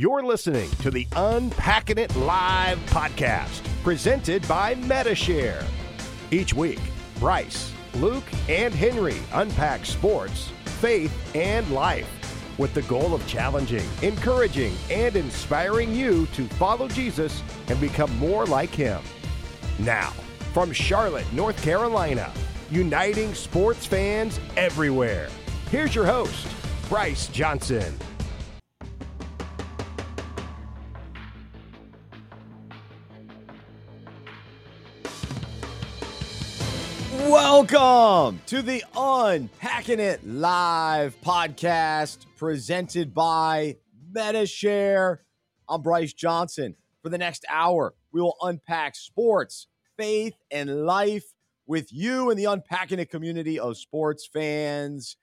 You're listening to the Unpacking It Live podcast, presented by Medi-Share. Each week, Bryce, Luke, and Henry unpack sports, faith, and life with the goal of challenging, encouraging, and inspiring you to follow Jesus and become more like him. Now, from Charlotte, North Carolina, uniting sports fans everywhere, here's your host, Bryce Johnson. Welcome to the Unpacking It Live podcast presented by Medi-Share. I'm Bryce Johnson. For the next hour, we will unpack sports, faith, and life with you and the Unpacking It community of sports fans.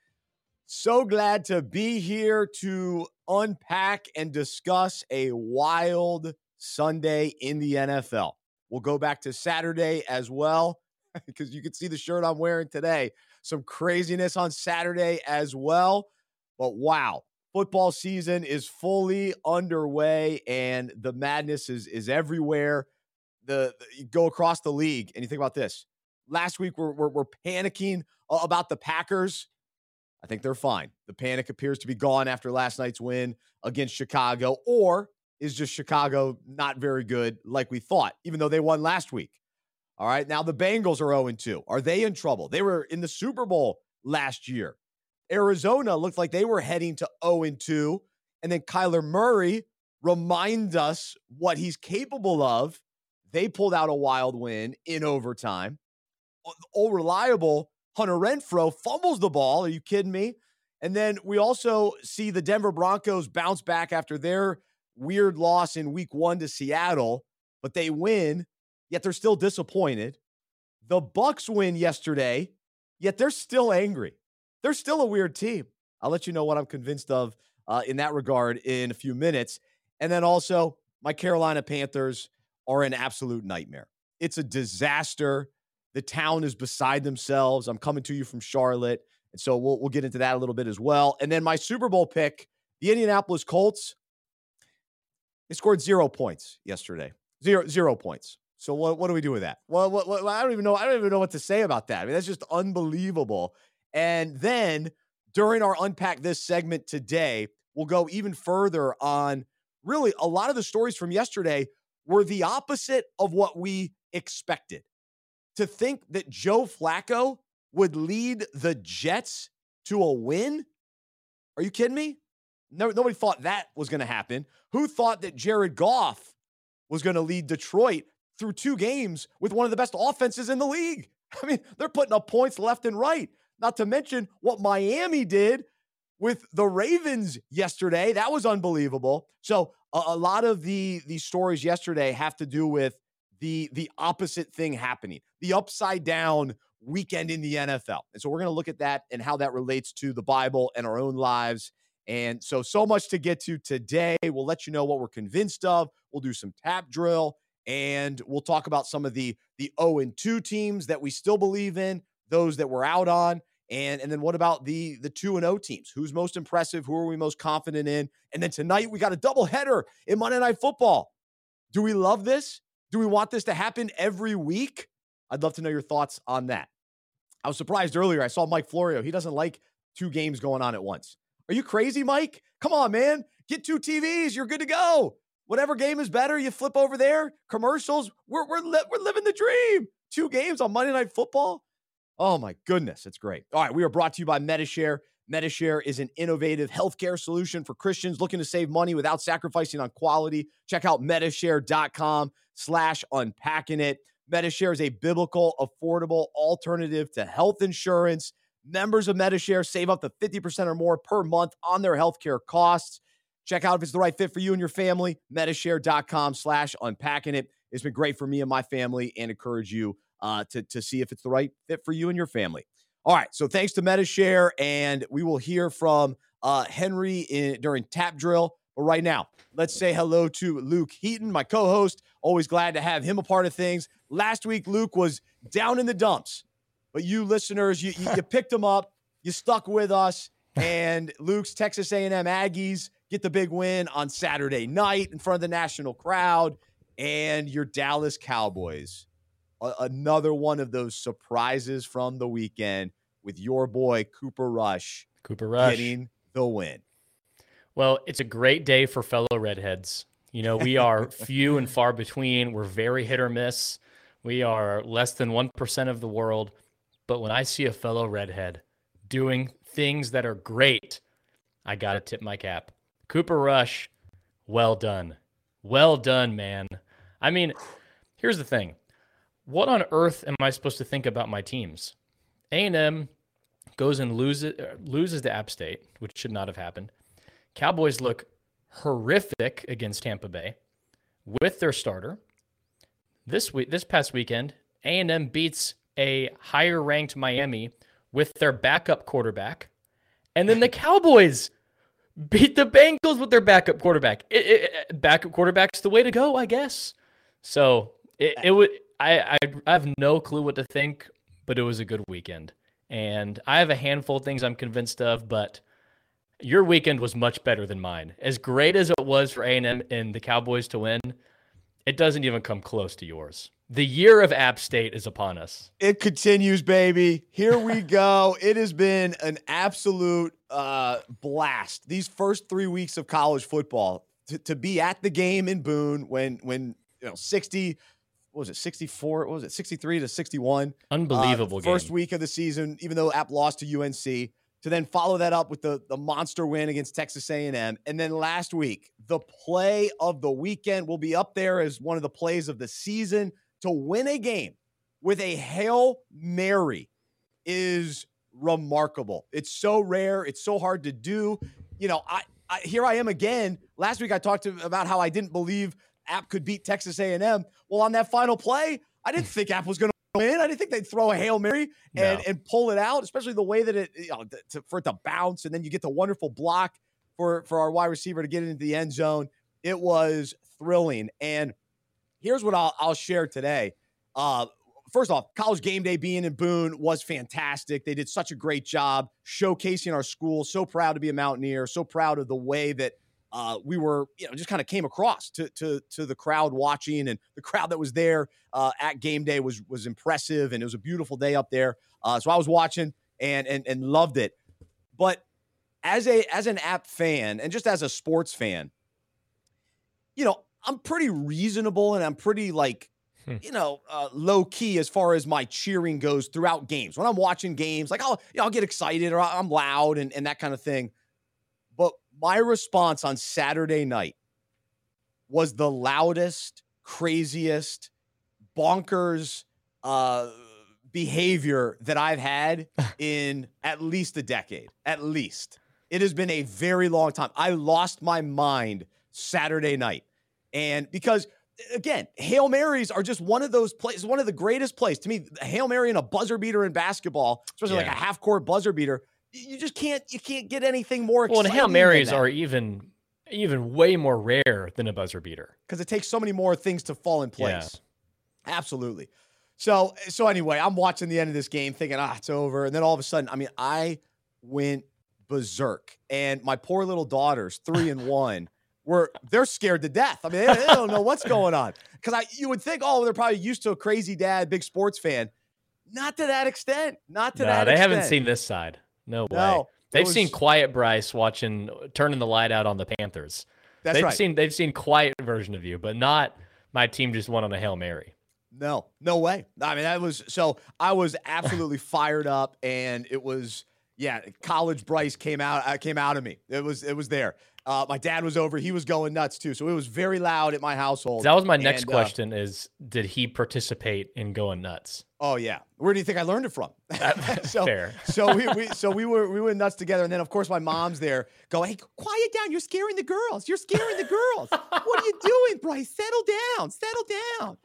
So glad to be here to unpack and discuss a wild Sunday in the NFL. We'll go back to Saturday as well because you can see the shirt I'm wearing today. Some craziness on Saturday as well. But wow, football season is fully underway and the madness is is everywhere. The, the you go across the league and you think about this. Last week we're, we're, we're panicking about the Packers. I think they're fine. The panic appears to be gone after last night's win against Chicago, or is just Chicago not very good like we thought, even though they won last week. All right. Now the Bengals are 0 2. Are they in trouble? They were in the Super Bowl last year. Arizona looked like they were heading to 0 2. And then Kyler Murray reminds us what he's capable of. They pulled out a wild win in overtime. All reliable Hunter Renfrow fumbles the ball. Are you kidding me? And then we also see the Denver Broncos bounce back after their weird loss in week one to Seattle, but they win yet they're still disappointed. The Bucs win yesterday, yet they're still angry. They're still a weird team. I'll let you know what I'm convinced of uh, in that regard in a few minutes. And then also, my Carolina Panthers are an absolute nightmare. It's a disaster. The town is beside themselves. I'm coming to you from Charlotte. And so we'll, we'll get into that a little bit as well. And then my Super Bowl pick, the Indianapolis Colts, they scored zero points yesterday. Zero, zero points. So what what do we do with that? Well, what, what, I don't even know. I don't even know what to say about that. I mean, that's just unbelievable. And then during our unpack this segment today, we'll go even further on really a lot of the stories from yesterday were the opposite of what we expected. To think that Joe Flacco would lead the Jets to a win? Are you kidding me? No, nobody thought that was going to happen. Who thought that Jared Goff was going to lead Detroit through two games with one of the best offenses in the league. I mean, they're putting up points left and right. Not to mention what Miami did with the Ravens yesterday. That was unbelievable. So a, a lot of the these stories yesterday have to do with the the opposite thing happening, the upside down weekend in the NFL. And so we're going to look at that and how that relates to the Bible and our own lives. And so so much to get to today. We'll let you know what we're convinced of. We'll do some tap drill and we'll talk about some of the the 0 and 2 teams that we still believe in, those that we're out on, and and then what about the the 2 and 0 teams? Who's most impressive? Who are we most confident in? And then tonight we got a double header in Monday Night Football. Do we love this? Do we want this to happen every week? I'd love to know your thoughts on that. I was surprised earlier. I saw Mike Florio. He doesn't like two games going on at once. Are you crazy, Mike? Come on, man. Get two TVs. You're good to go. Whatever game is better, you flip over there. Commercials, we're we're li- we're living the dream. Two games on Monday Night Football. Oh my goodness, it's great. All right, we are brought to you by Medi-Share. Medi-Share is an innovative healthcare solution for Christians looking to save money without sacrificing on quality. Check out medishare.com slash unpacking it. Medi-Share is a biblical, affordable alternative to health insurance. Members of Medi-Share save up to 50% or more per month on their healthcare costs. Check out if it's the right fit for you and your family. Medishare.com slash unpacking it. It's been great for me and my family and encourage you uh, to, to see if it's the right fit for you and your family. All right. So thanks to Medi-Share. And we will hear from uh, Henry in, during Tap Drill. But right now, let's say hello to Luke Heaton, my co host. Always glad to have him a part of things. Last week, Luke was down in the dumps, but you listeners, you, you, you picked him up, you stuck with us, and Luke's Texas A&M Aggies get the big win on Saturday night in front of the national crowd. And your Dallas Cowboys, a- another one of those surprises from the weekend with your boy Cooper Rush, Cooper Rush getting the win. Well, it's a great day for fellow redheads. You know, we are few and far between. We're very hit or miss. We are less than 1% of the world. But when I see a fellow redhead doing things that are great, I got to tip my cap. Cooper Rush, well done. Well done, man. I mean, here's the thing. What on earth am I supposed to think about my teams? A&M goes and loses loses to App State, which should not have happened. Cowboys look horrific against Tampa Bay with their starter. This week, this past weekend, A&M beats a higher ranked Miami with their backup quarterback, and then the Cowboys beat the Bengals with their backup quarterback. It, it, backup quarterback's the way to go, I guess. So it, it would. I, I I have no clue what to think, but it was a good weekend, and I have a handful of things I'm convinced of, but your weekend was much better than mine. As great as it was for A&M and the Cowboys to win, it doesn't even come close to yours. The year of App State is upon us. It continues, baby. Here we go. it has been an absolute uh, blast. These first three weeks of college football to, to be at the game in Boone when when you know 60 what was it 64 what was it 63 to 61 unbelievable uh, first week of the season even though app lost to unc to then follow that up with the, the monster win against texas a&m and then last week the play of the weekend will be up there as one of the plays of the season. To win a game with a hail mary is remarkable. It's so rare. It's so hard to do. You know i, I here i am again. Last week i talked to, about how i didn't believe App could beat Texas A&M. Well, on that final play, I didn't think App was going to win. I didn't think they'd throw a hail mary and, no. and pull it out, especially the way that it you know to, for it to bounce and then you get the wonderful block for for our wide receiver to get into the end zone. It was thrilling. And here's what I'll, I'll share today. Uh, first off, college game day being in Boone was fantastic. They did such a great job showcasing our school. So proud to be a Mountaineer. So proud of the way that uh, we were, you know, just kind of came across to to to the crowd watching, and the crowd that was there uh, at game day was was impressive, and it was a beautiful day up there. Uh, so I was watching and and and loved it. But as a as an app fan, and just as a sports fan, you know, I'm pretty reasonable, and I'm pretty like hmm. you know, uh, low key as far as my cheering goes throughout games. When I'm watching games, like I'll, you know, I'll get excited or I'm loud and, and that kind of thing my response on Saturday night was the loudest, craziest, bonkers uh, behavior that I've had in at least a decade. At least. It has been a very long time. I lost my mind Saturday night. And because again, Hail Marys are just one of those plays, one of the greatest plays. To me, Hail Mary and a buzzer beater in basketball, especially yeah. like a half court buzzer beater, you just can't you can't get anything more. Well, and hail marys are even even way more rare than a buzzer beater because it takes so many more things to fall in place. Yeah. Absolutely. So so anyway, I'm watching the end of this game thinking ah it's over, and then all of a sudden, I mean, I went berserk, and my poor little daughters, three and one. Were they're scared to death. I mean, they, they don't know what's going on because I you would think, oh, they're probably used to a crazy dad, big sports fan. Not to that extent. Not to no, that. They extent. haven't seen this side. No way. They've was... seen Quiet Bryce watching turning the light out on the Panthers. That's they've right. seen they've seen quiet version of you, but not my team just won on a hail mary. No, no way. I mean, that was so. I was absolutely fired up, and it was yeah. College Bryce came out. Uh, came out of me. It was it was there. Uh, my dad was over. He was going nuts too. So it was very loud at my household. That was my next and, uh, question: uh, Is did he participate in going nuts? Oh yeah. Where do you think I learned it from? so, Fair. so we, we so we were we went nuts together, and then of course my mom's there. Go, hey, quiet down. You're scaring the girls. You're scaring the girls. what are you doing, Bryce? Settle down. Settle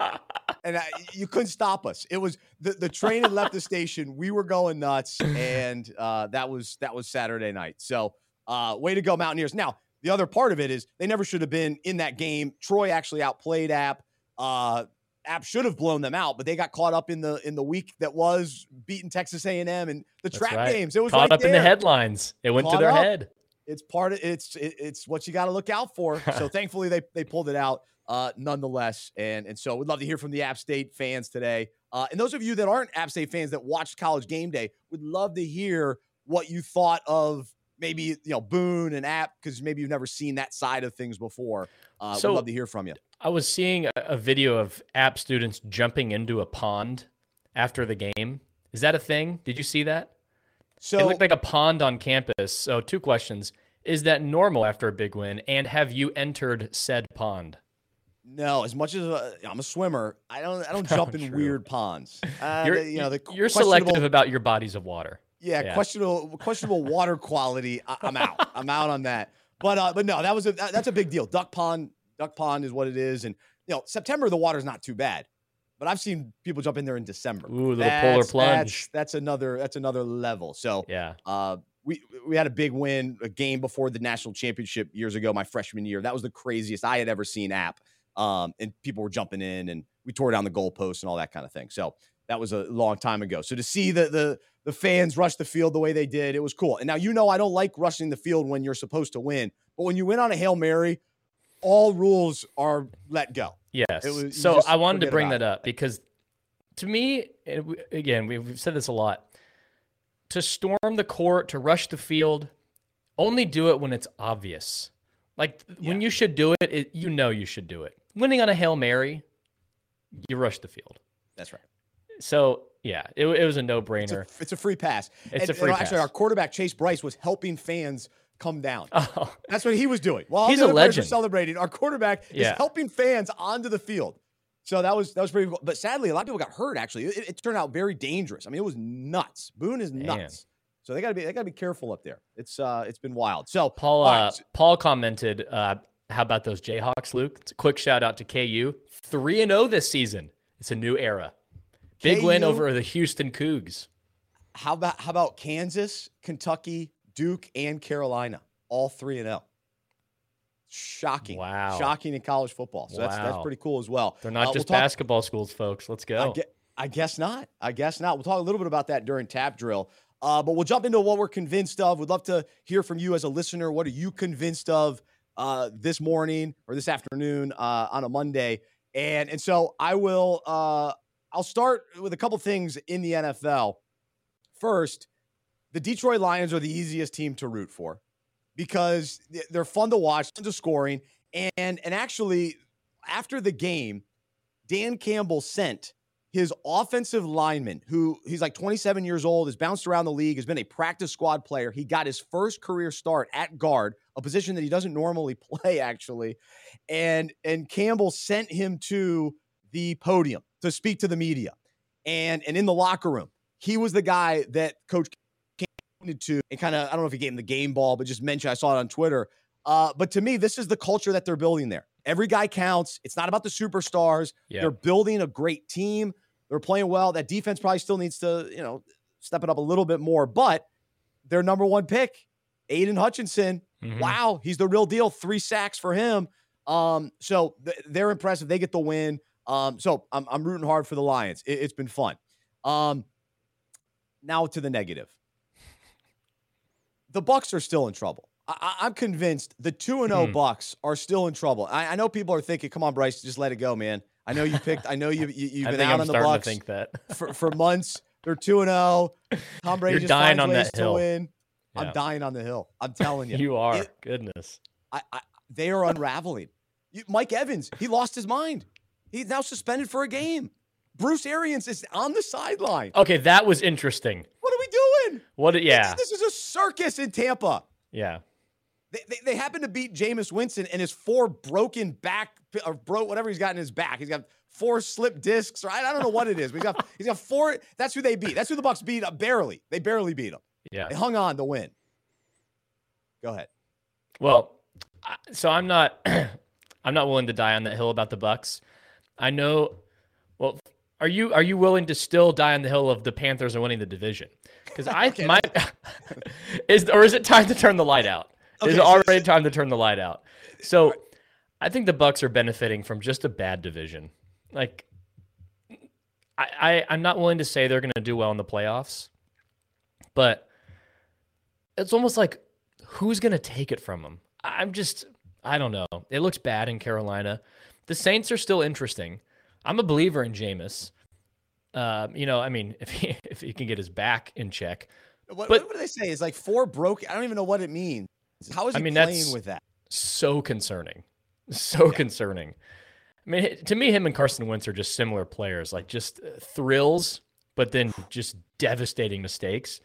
down. and I, you couldn't stop us. It was the the train had left the station. We were going nuts, and uh, that was that was Saturday night. So uh, way to go, Mountaineers. Now the other part of it is they never should have been in that game. Troy actually outplayed App. Uh, App should have blown them out, but they got caught up in the in the week that was beating Texas A&M and the That's trap right. games. It was caught right up there. in the headlines. It went caught to their up. head. it's part of it's it, it's what you got to look out for. So thankfully they they pulled it out uh, nonetheless. And and so we'd love to hear from the App State fans today. Uh, and those of you that aren't App State fans that watched College Game Day, would love to hear what you thought of maybe you know Boone and App because maybe you've never seen that side of things before. Uh, so we'd love to hear from you. I was seeing a, a video of App students jumping into a pond after the game. Is that a thing? Did you see that? So it looked like a pond on campus. So two questions: Is that normal after a big win? And have you entered said pond? No, as much as uh, I'm a swimmer, I don't I don't jump oh, in weird ponds. Uh, you're, the, you know, the you're selective about your bodies of water. Yeah, yeah. questionable questionable water quality. I, am out. I'm out on that. But uh, but no, that was a that, that's a big deal. Duck pond, duck pond is what it is, and you know September the water's not too bad. But I've seen people jump in there in December. Ooh, the polar plunge. That's, that's, another that's another level. So yeah, uh, we we had a big win, a game before the national championship years ago, my freshman year. That was the craziest I had ever seen. App, um, and people were jumping in, and we tore down the goalposts and all that kind of thing. So that was a long time ago. So to see the the the fans rush the field the way they did, it was cool. And now you know I don't like rushing the field when you're supposed to win, but when you win on a hail mary, all rules are let go. Yes. Was, so I wanted to bring that up it. because to me, again, we've said this a lot. To storm the court, to rush the field, only do it when it's obvious. Like yeah. when you should do it, it, you know you should do it. Winning on a Hail Mary, you rush the field. That's right. So yeah, it, it was a no brainer. It's, it's, a free pass. It's and, a free and pass. Actually, our quarterback Chase Brice was helping fans come down. Oh. That's what he was doing. While he's a legend. Celebrating, our quarterback yeah. is helping fans onto the field. So that was that was pretty cool. But sadly, a lot of people got hurt. Actually, it, it turned out very dangerous. I mean, it was nuts. Boone is nuts. Man. So they got to be they got to be careful up there. It's uh it's been wild. So Paul uh, Paul commented, uh, "How about those Jayhawks, Luke?" It's a quick shout out to KU, three and zero oh this season. It's a new era. Big KU, win over the Houston Cougs. How about how about Kansas, Kentucky, Duke, and Carolina, all three and zero. Oh? Shocking! Wow, shocking in college football. So wow. that's that's pretty cool as well. They're not uh, just we'll talk, basketball schools, folks. Let's go. I, get, I, guess not. I guess not. We'll talk a little bit about that during tap drill. Uh, but we'll jump into what we're convinced of. We'd love to hear from you as a listener. What are you convinced of uh, this morning or this afternoon uh, on a Monday? And and so I will. I'll start with a couple things in the NFL. First, the Detroit Lions are the easiest team to root for because they're fun to watch, tons of scoring, and and actually after the game, Dan Campbell sent his offensive lineman, who he's like 27 years old, has bounced around the league, has been a practice squad player. He got his first career start at guard, a position that he doesn't normally play, actually. And and Campbell sent him to the podium to speak to the media. And and in the locker room, he was the guy that coach came to and kind of I don't know if he gave him the game ball, but just mentioned I saw it on Twitter. Uh, but to me, this is the culture that they're building there. Every guy counts. It's not about the superstars. They're building a great team. They're playing well. That defense probably still needs to, you know, step it up a little bit more. But their number one pick, Aidan Hutchinson. Mm-hmm. Wow, he's the real deal. Three sacks for him. Um, so th- they're impressive. They get the win. Um, so I'm, I'm rooting hard for the Lions. It, has been fun. Um, now to the negative the Bucs are still in trouble. I, am convinced the two and zero oh hmm. Bucs are still in trouble. I, I, know people are thinking, "Come on, Bryce, just let it go, man." I know you picked. I know you, you have been out I'm on the Bucs. think that for, for months. They're two and zero. Tom Brady You're just dying finds on ways that hill. to win. Yeah. I'm dying on the hill. I'm telling you. you are. It, Goodness. I, I, they are unraveling. You, Mike Evans, he lost his mind. He's now suspended for a game. Bruce Arians is on the sideline. Okay, that was interesting. What are we doing? What? Yeah. This is a circus in Tampa. Yeah. They, they, they happen to beat Jameis Winston and his four broken back or broke whatever he's got in his back. He's got four slip discs, right? I don't know what it is. But he's got he's got four. That's who they beat. That's who the Bucs beat. Uh, barely. They barely beat him. Yeah. They hung on to win. Go ahead. Well, so I'm not I'm not willing to die on that hill about the Bucs. I know. Well, are you are you willing to still die on the hill of the Panthers are winning the division? Because I okay. my is or is it time to turn the light out? Okay, is it already so, time to turn the light out? So I think the Bucs are benefiting from just a bad division. Like I, I I'm not willing to say they're going to do well in the playoffs, but it's almost like who's going to take it from them? I'm just, I don't know. It looks bad in Carolina. The Saints are still interesting. I'm a believer in Jameis. Uh, you know, I mean, if he if he can get his back in check. What, but, what do they say? It's like four broke. I don't even know what it means. How is he I mean, playing with that? So concerning. So yeah. concerning. I mean, to me, him and Carson Wentz are just similar players, like just uh, thrills, but then just devastating mistakes.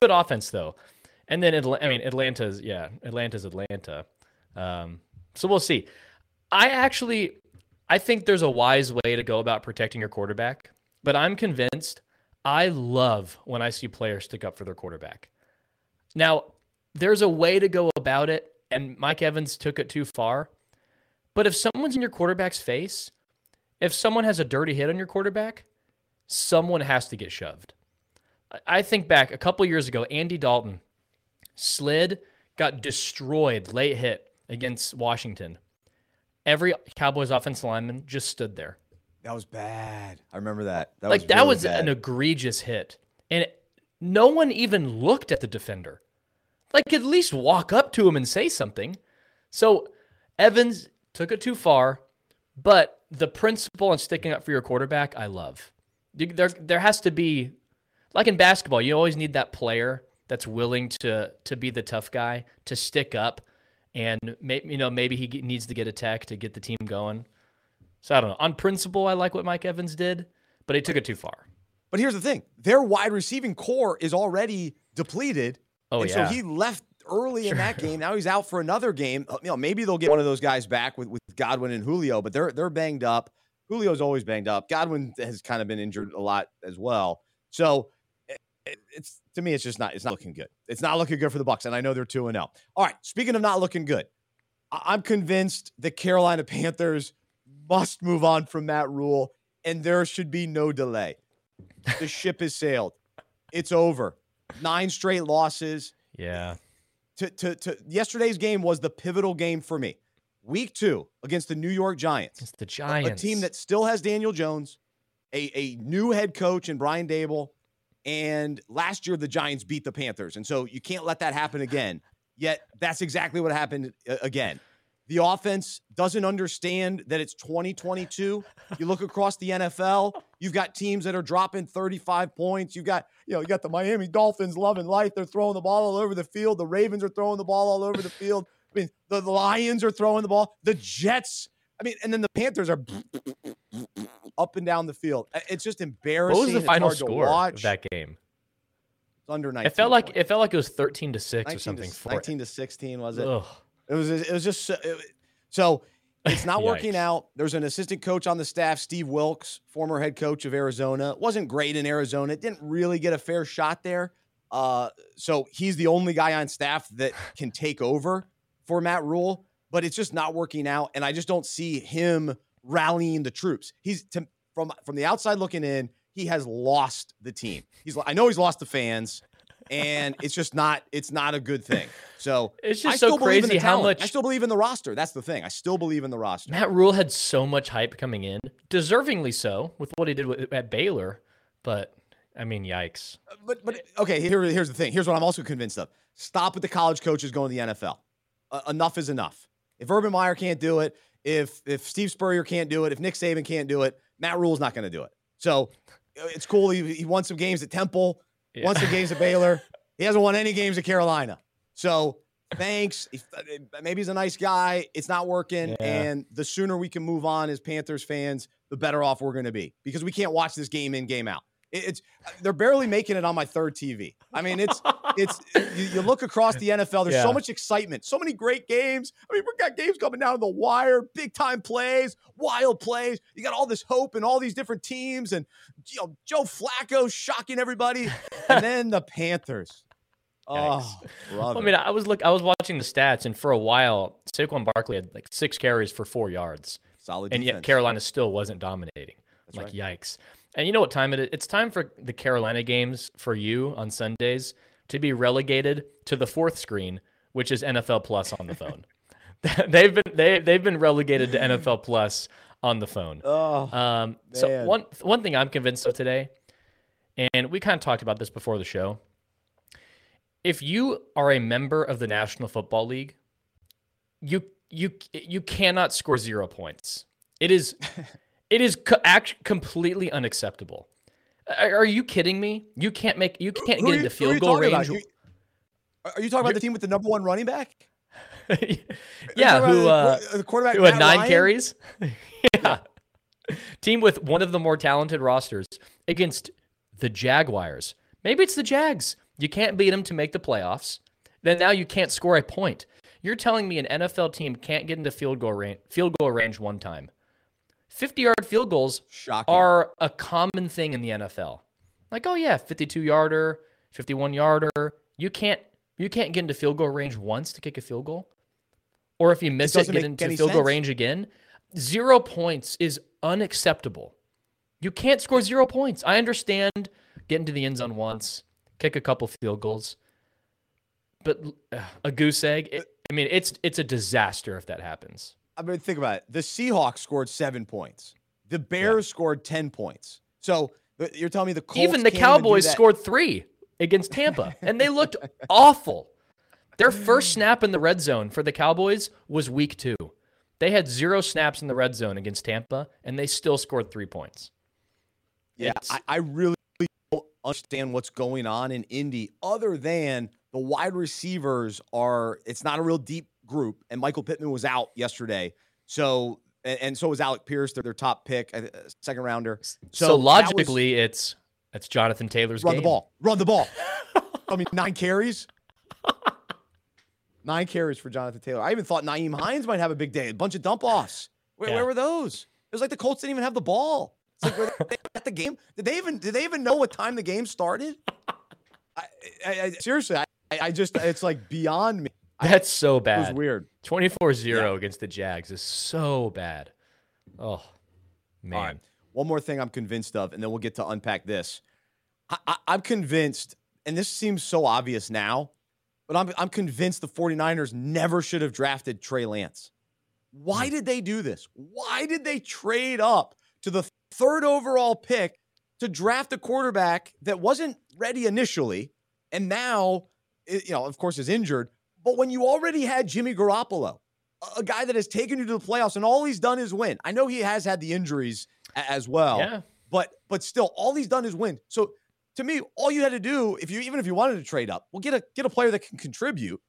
Good offense though, and then I mean, Atlanta's yeah, Atlanta's Atlanta. Um, so we'll see. I actually, I think there's a wise way to go about protecting your quarterback, but I'm convinced. I love when I see players stick up for their quarterback. Now, there's a way to go about it, and Mike Evans took it too far. But if someone's in your quarterback's face, if someone has a dirty hit on your quarterback, someone has to get shoved. I think back a couple years ago, Andy Dalton slid, got destroyed, late hit against Washington. Every Cowboys offensive lineman just stood there. That was bad. I remember that. that like was that really was bad. an egregious hit, and no one even looked at the defender. Like at least walk up to him and say something. So Evans took it too far, but the principle on sticking up for your quarterback, I love. There, there has to be, like in basketball, you always need that player that's willing to to be the tough guy to stick up, and maybe you know maybe he needs to get a tech to get the team going. So I don't know. On principle, I like what Mike Evans did, but he took it too far. But here's the thing: their wide receiving corps is already depleted. Oh and yeah. So he left early sure. in that game. Now he's out for another game. Uh, you know, maybe they'll get one of those guys back with, with Godwin and Julio, but they're they're banged up. Julio's always banged up. Godwin has kind of been injured a lot as well. So it, it's to me, it's just not it's not looking good. It's not looking good for the Bucs, and I know they're two and zero. Oh. All right. Speaking of not looking good, I'm convinced the Carolina Panthers must move on from Matt Rhule, and there should be no delay. The ship has sailed. It's over. Nine straight losses. Yeah to, to, to yesterday's game was the pivotal game for me. Week two against the New York Giants. It's the Giants. A, a team that still has Daniel Jones, a, a new head coach in Brian Daboll. And last year, the Giants beat the Panthers. And so you can't let that happen again. Yet that's exactly what happened uh, again. The offense doesn't understand that it's 2022. You look across the NFL, you've got teams that are dropping 35 points. You've got, you know, you got the Miami Dolphins loving life. They're throwing the ball all over the field. The Ravens are throwing the ball all over the field. I mean, the, the Lions are throwing the ball. The Jets, I mean, and then the Panthers are up and down the field. It's just embarrassing. What was the it's final score of that game? It's under 19. It felt like it felt like it was 13 to 6 or something. To, 19 to 16 was it? Ugh. It was it was just it, so it's not working out. There's an assistant coach on the staff, Steve Wilks, former head coach of Arizona. wasn't great in Arizona. Didn't really get a fair shot there. Uh, so he's the only guy on staff that can take over for Matt Rhule, but it's just not working out. And I just don't see him rallying the troops. He's to, from from the outside looking in. He has lost the team. He's I know he's lost the fans and it's just not it's not a good thing. So it's just so crazy how much I still believe in the roster. That's the thing. I still believe in the roster. Matt Rhule had so much hype coming in, deservingly so, with what he did with, at Baylor. But I mean, yikes. Uh, but but okay, here, here's the thing. Here's what I'm also convinced of. Stop with the college coaches going to the NFL. Uh, enough is enough. If Urban Meyer can't do it, if if Steve Spurrier can't do it, if Nick Saban can't do it, Matt Rhule's not going to do it. So uh, it's cool. He, he won some games at Temple. Yeah. Won some games at Baylor. He hasn't won any games at Carolina. So thanks. Maybe he's a nice guy. It's not working. Yeah. And the sooner we can move on as Panthers fans, the better off we're going to be because we can't watch this game in, game out. It's uh, they're barely making it on my third TV. I mean, it's it's you, you look across the NFL. There's yeah. so much excitement, so many great games. I mean, we've got games coming down to the wire, big time plays, wild plays. You got all this hope and all these different teams, and you know Joe Flacco shocking everybody, and then the Panthers. Oh, I mean, I was look, I was watching the stats, and for a while, Saquon Barkley had like six carries for four yards. Solid, and defense. yet Carolina still wasn't dominating. That's like right. yikes! And you know what time it is? It's time for the Carolina games for you on Sundays to be relegated to the fourth screen, which is NFL Plus on the phone. they've been they they've been relegated to NFL Plus on the phone. Oh, um, so one one thing I'm convinced of today, and we kind of talked about this before the show. if you are a member of the National Football League, you you you cannot score zero points. It is it is co- act- completely unacceptable. Are, are, you kidding me? You can't make you can't who, get into field goal range. You, are you talking about the team with the number one running back? yeah, who uh, the quarterback who had nine Ryan? carries. yeah. Team with one of the more talented rosters against the Jaguars. Maybe it's the Jags. You can't beat them to make the playoffs. Then now you can't score a point. You're telling me an NFL team can't get into field goal range, field goal range one time. 50 yard field goals Shocking. are a common thing in the NFL. Like, oh yeah, 52 yarder, 51 yarder. You can't you can't get into field goal range once to kick a field goal. Or if you miss it, it get into field sense. goal range again. Zero points is unacceptable. You can't score zero points. I understand getting to the end zone once, kick a couple field goals, but uh, a goose egg. It, I mean, it's it's a disaster if that happens. I mean, think about it. The Seahawks scored seven points. The Bears yeah. scored ten points. So you're telling me the Colts even the Cowboys scored three against Tampa, and they looked awful. Their first snap in the red zone for the Cowboys was week two. They had zero snaps in the red zone against Tampa, and they still scored three points. Yeah, I, I, really don't understand what's going on in Indy other than the wide receivers are, it's not a real deep group, and Michael Pittman was out yesterday. So, and, and so was Alec Pierce, their, their top pick, uh, second rounder. So, so logically, was, it's it's Jonathan Taylor's run game. the ball, run the ball. I mean, nine carries. Nine carries for Jonathan Taylor. I even thought Nyheim Hines might have a big day. A bunch of dump offs. Where, yeah. where were those? It was like the Colts didn't even have the ball. It's like were they at the game. Did they even did they even know what time the game started? I, I, I, seriously, I, I just it's like beyond me. That's so bad. It was weird. 24-0 yeah. against the Jags is so bad. Oh man. One more thing I'm convinced of, and then we'll get to unpack this. I, I'm convinced, and this seems so obvious now, but I'm, I'm convinced the 49ers never should have drafted Trey Lance. Why hmm. did they do this? Why did they trade up to the third overall pick to draft a quarterback that wasn't ready initially and now, you know, of course, is injured? But when you already had Jimmy Garoppolo, a guy that has taken you to the playoffs and all he's done is win. I know he has had the injuries as well. Yeah. But but still, all he's done is win. So to me, all you had to do, if you even if you wanted to trade up, well, get a get a player that can contribute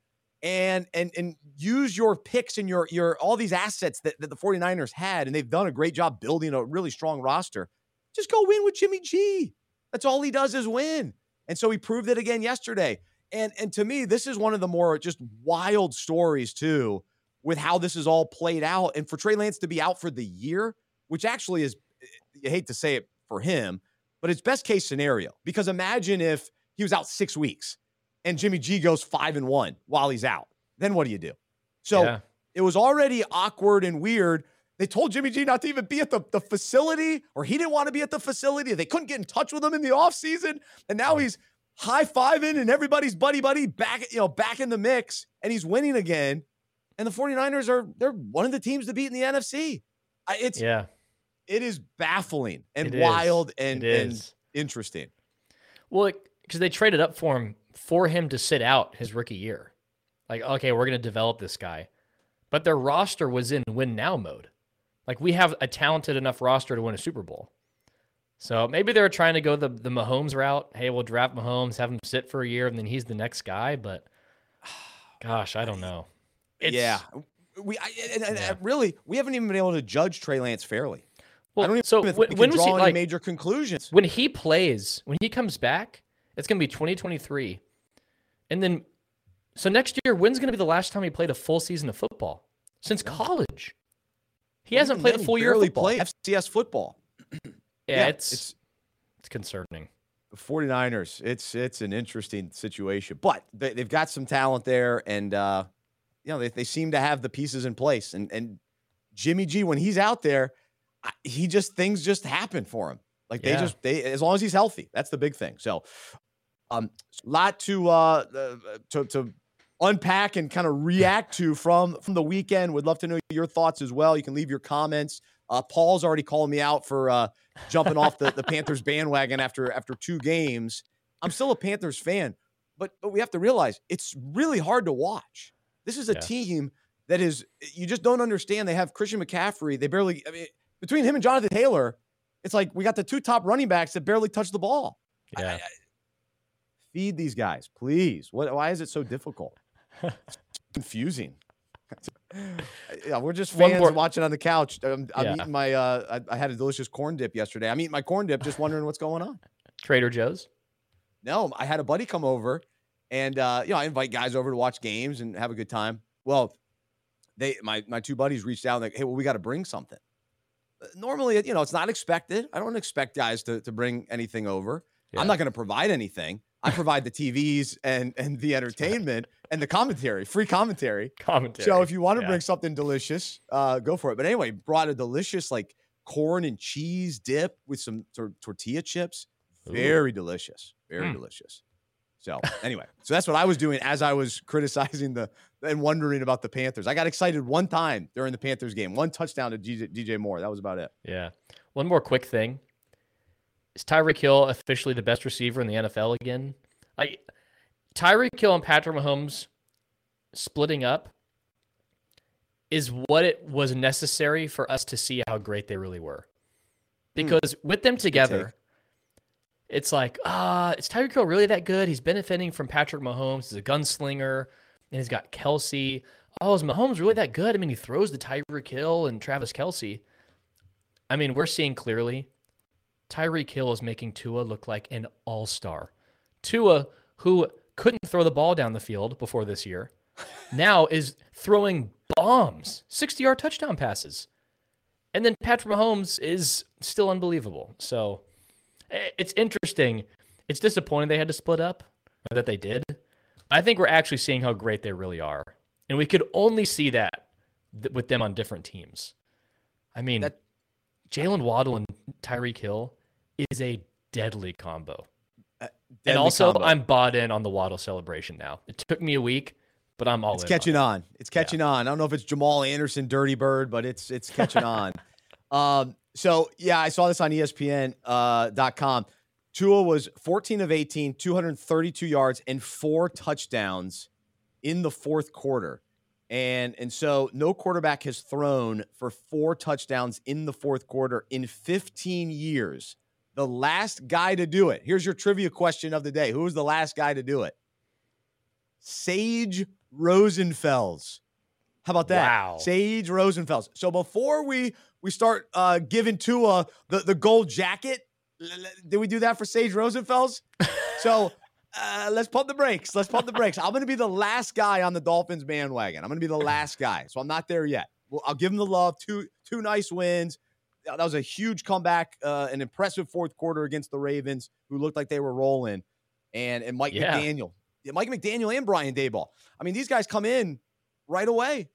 and and and use your picks and your your all these assets that, that the 49ers had, and they've done a great job building a really strong roster. Just go win with Jimmy G. That's all he does is win. And so he proved it again yesterday. And and to me, this is one of the more just wild stories too, with how this is all played out. And for Trey Lance to be out for the year, which actually is eh, you hate to say it for him, but it's best case scenario because imagine if he was out six weeks and Jimmy G goes five and one while he's out. Then what do you do? So yeah. it was already awkward and weird. They told Jimmy G not to even be at the, the facility, or he didn't want to be at the facility. They couldn't get in touch with him in the offseason. And now he's high fiving and everybody's buddy buddy back, you know, back in the mix, and he's winning again. And the 49ers are they're one of the teams to beat in the NFC. It's yeah it is baffling and it wild and, and interesting. Well, because they traded up for him for him to sit out his rookie year. Like, okay, we're going to develop this guy. But their roster was in win now mode. Like, we have a talented enough roster to win a Super Bowl. So maybe they're trying to go the, the Mahomes route. Hey, we'll draft Mahomes, have him sit for a year, and then he's the next guy. But gosh, I don't know. It's, yeah. We I, and, and yeah. really, we haven't even been able to judge Trey Lance fairly. Well, I don't even so when, we when draw he, like, major conclusions. When he plays, when he comes back, it's going to be 2023. And then, so next year, when's going to be the last time he played a full season of football? Since college. He hasn't played a full year of football. FCS football. yeah, yeah, it's, it's it's concerning. The 49ers, it's it's an interesting situation. But they, have got some talent there and uh you know, they, they seem to have the pieces in place and and Jimmy G when he's out there, he just things just happen for him. Like they yeah. just they as long as he's healthy, that's the big thing. So, um, lot to uh, uh to to unpack and kind of react to from from the weekend. Would love to know your thoughts as well. You can leave your comments. Uh, Paul's already calling me out for uh, jumping off the, the Panthers bandwagon after after two games. I'm still a Panthers fan. but but we have to realize it's really hard to watch. This is a Yeah. team that is you just don't understand. They have Christian McCaffrey. They barely. I mean, between him and Jonathan Taylor, it's like we got the two top running backs that barely touch the ball. Yeah. I- I- feed these guys, please. What? Why is it so difficult? Confusing. yeah, we're just fans more- watching on the couch. I'm, I'm Yeah. eating my. Uh, I, I had a delicious corn dip yesterday. I'm eating my corn dip, just wondering what's going on. Trader Joe's. No, I had a buddy come over, and uh, you know, I invite guys over to watch games and have a good time. Well, they my my two buddies reached out and like, hey, well, we got to bring something. Uh, Normally, you know, it's not expected. I don't expect guys to to bring anything over. Yeah. I'm not going to provide anything. I provide the TVs and and the entertainment and the commentary, free commentary. Commentary. So if you want to Yeah. bring something delicious, uh, go for it. But anyway, brought a delicious like corn and cheese dip with some tor- tortilla chips. Ooh. Very delicious. Very Mm. delicious. So anyway, so that's what I was doing as I was criticizing the and wondering about the Panthers. I got excited one time during the Panthers game, one touchdown to DJ, DJ Moore. That was about it. Yeah. One more quick thing. Is Tyreek Hill officially the best receiver in the NFL again? Like Tyreek Hill and Patrick Mahomes splitting up is what it was necessary for us to see how great they really were. Because with them together, it's like, ah, is Tyreek Hill really that good? He's benefiting from Patrick Mahomes. He's a gunslinger, and he's got Kelce. Oh, is Mahomes really that good? I mean, he throws the Tyreek Hill and Travis Kelce. I mean, we're seeing clearly Tyreek Hill is making Tua look like an all star. Tua, who couldn't throw the ball down the field before this year, now is throwing bombs, 60 yard touchdown passes. And then Patrick Mahomes is still unbelievable. So it's interesting. It's disappointing they had to split up, that they did. I think we're actually seeing how great they really are. And we could only see that th- with them on different teams. I mean, That- Jaylen Waddle and Tyreek Hill is a deadly combo. and Deadly also, combo. I'm bought in on the Waddle celebration now. It took me a week, but I'm all It's in. catching on. on. It's catching on. I don't know if it's Jamal Anderson, Dirty Bird, but it's it's catching on. Um, so yeah, I saw this on ESPN.com. ESPN uh, dot com. Tua was 14 of 18, 232 yards, and four touchdowns in the fourth quarter. And and so no quarterback has thrown for four touchdowns in the fourth quarter in 15 years. The last guy to do it. Here's your trivia question of the day. Who was the last guy to do it? Sage Rosenfels. How about that? Wow. Sage Rosenfels. So before we we start uh giving Tua the, the gold jacket, did we do that for Sage Rosenfels? so uh, let's pump the brakes. Let's pump the brakes. I'm going to be the last guy on the Dolphins bandwagon. I'm going to be the last guy. So I'm not there yet. Well, I'll give him the love. Two two nice wins. That was a huge comeback, uh, an impressive fourth quarter against the Ravens, who looked like they were rolling, and and Mike Yeah. McDaniel, yeah, Mike McDaniel and Brian Daboll. I mean, these guys come in right away,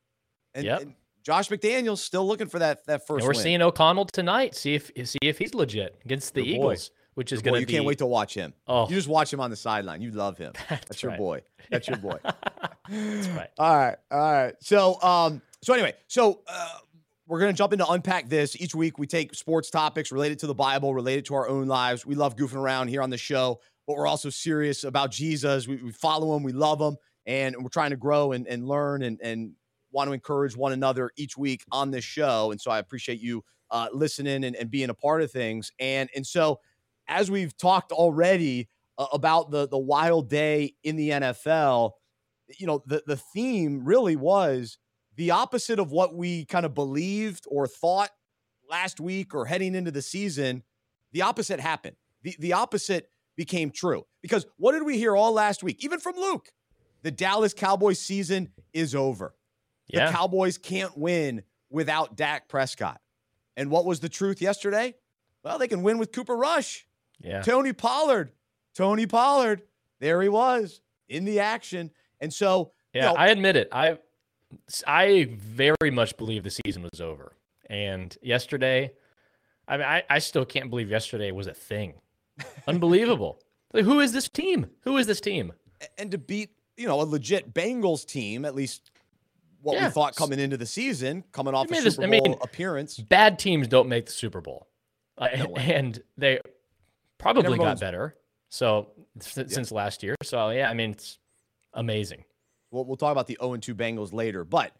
and, Yep. and Josh McDaniel's still looking for that that first. And we're win. seeing O'Connell tonight. See if see if he's legit against the Your boy. Which is going to you be. can't wait to watch him. Oh, You just watch him on the sideline. You love him. that's, That's your boy. That's your boy. That's right. All right. All right. So, um, so anyway, so uh, we're gonna jump into unpack this. Each week we take sports topics related to the Bible, related to our own lives. We love goofing around here on the show, but we're also serious about Jesus. We, we follow him, we love him, and we're trying to grow and, and learn and, and want to encourage one another each week on this show. And so I appreciate you uh, listening and, and being a part of things. And and so as we've talked already uh, about the the wild day in the NFL, you know, the the theme really was the opposite of what we kind of believed or thought last week or heading into the season. The opposite happened. The the opposite became true. Because what did we hear all last week? Even from Luke. The Dallas Cowboys season is over. The Cowboys can't win without Dak Prescott. And what was the truth yesterday? Well, they can win with Cooper Rush. Yeah. Tony Pollard. Tony Pollard. There he was in the action. And so, you Yeah, know, I admit it. I I very much believe the season was over. And yesterday, I mean, I, I still can't believe yesterday was a thing. Unbelievable. Like, who is this team? Who is this team? and to beat, you know, a legit Bengals team, at least what Yeah. we thought coming into the season, coming off a made this- Super I mean, Bowl appearance. Bad teams don't make the Super Bowl. Uh, No and they probably got better. So yeah. since last year. So yeah, I mean it's amazing. We'll, we'll talk about the 0 2 Bengals later. But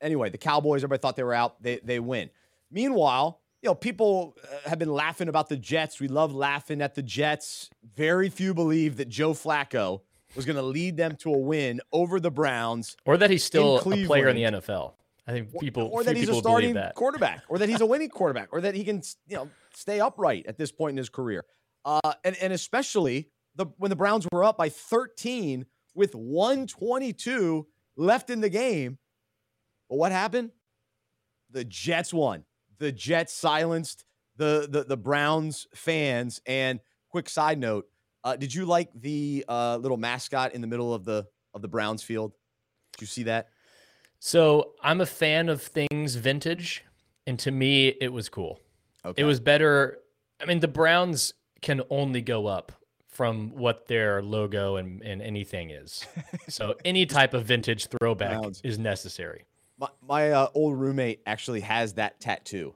anyway, the Cowboys, everybody thought they were out. They, they win. Meanwhile, you know, people uh, have been laughing about the Jets. We love laughing at the Jets. Very few believe that Joe Flacco was going to lead them to a win over the Browns, or that he's still a player in the NFL. I think people, or, or that he's a starting quarterback, or that he's a winning quarterback, or that he can, you know, stay upright at this point in his career. Uh, and and especially the when the Browns were up by 13 with 122 left in the game. But what happened? The Jets won. The Jets silenced the the, the Browns fans. And quick side note: uh, Did you like the uh, little mascot in the middle of the of the Browns field? Did you see that? So I'm a fan of things vintage, and to me, it was cool. Okay. It was better. I mean, the Browns can only go up from what their logo and, and anything is. So any type of vintage throwback Browns. is necessary. My, my uh, old roommate actually has that tattoo.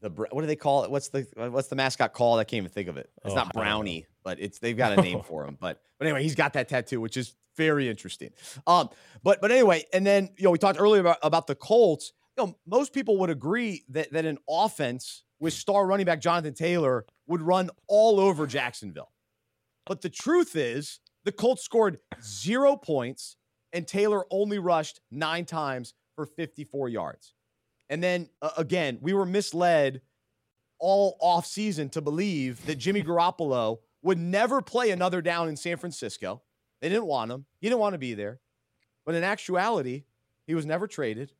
The what do they call it? What's the what's the mascot called? I can't even think of it. It's oh, not Brownie, but it's they've got a name for him. But but anyway, he's got that tattoo, which is very interesting. Um, but but anyway, and then you know we talked earlier about, about the Colts. You know, most people would agree that that an offense with star running back Jonathan Taylor would run all over Jacksonville. But the truth is, the Colts scored zero points, and Taylor only rushed nine times for 54 yards. And then uh, again, we were misled all off season to believe that Jimmy Garoppolo would never play another down in San Francisco. They didn't want him. He didn't want to be there. But in actuality, he was never traded.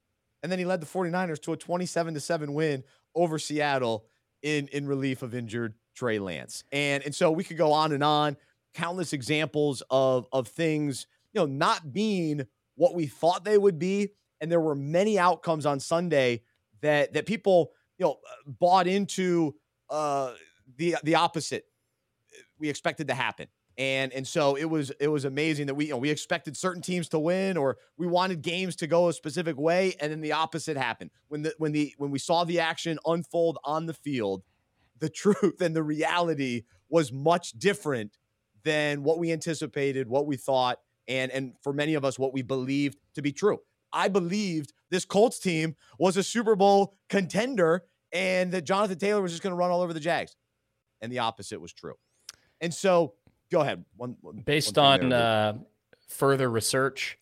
And then he led the 49ers to a 27 to 7 win over Seattle in in relief of injured Trey Lance. And and so we could go on and on, countless examples of of things, you know, not being what we thought they would be. And there were many outcomes on Sunday that that people, you know, bought into uh the the opposite we expected to happen. And and so it was it was amazing that we you know we expected certain teams to win or we wanted games to go a specific way and then the opposite happened. When the when the when we saw the action unfold on the field, the truth and the reality was much different than what we anticipated, what we thought, and and for many of us what we believed to be true. I believed this Colts team was a Super Bowl contender and that Jonathan Taylor was just going to run all over the Jags. And the opposite was true. And so go ahead. One, one based one on uh, further research,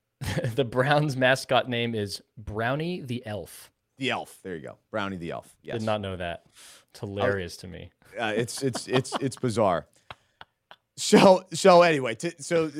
the Browns mascot name is Brownie the Elf. The Elf. There you go. Brownie the Elf. Yes. Did not know that. It's hilarious uh, to me. Uh, it's it's it's it's bizarre. So so anyway, t- so uh,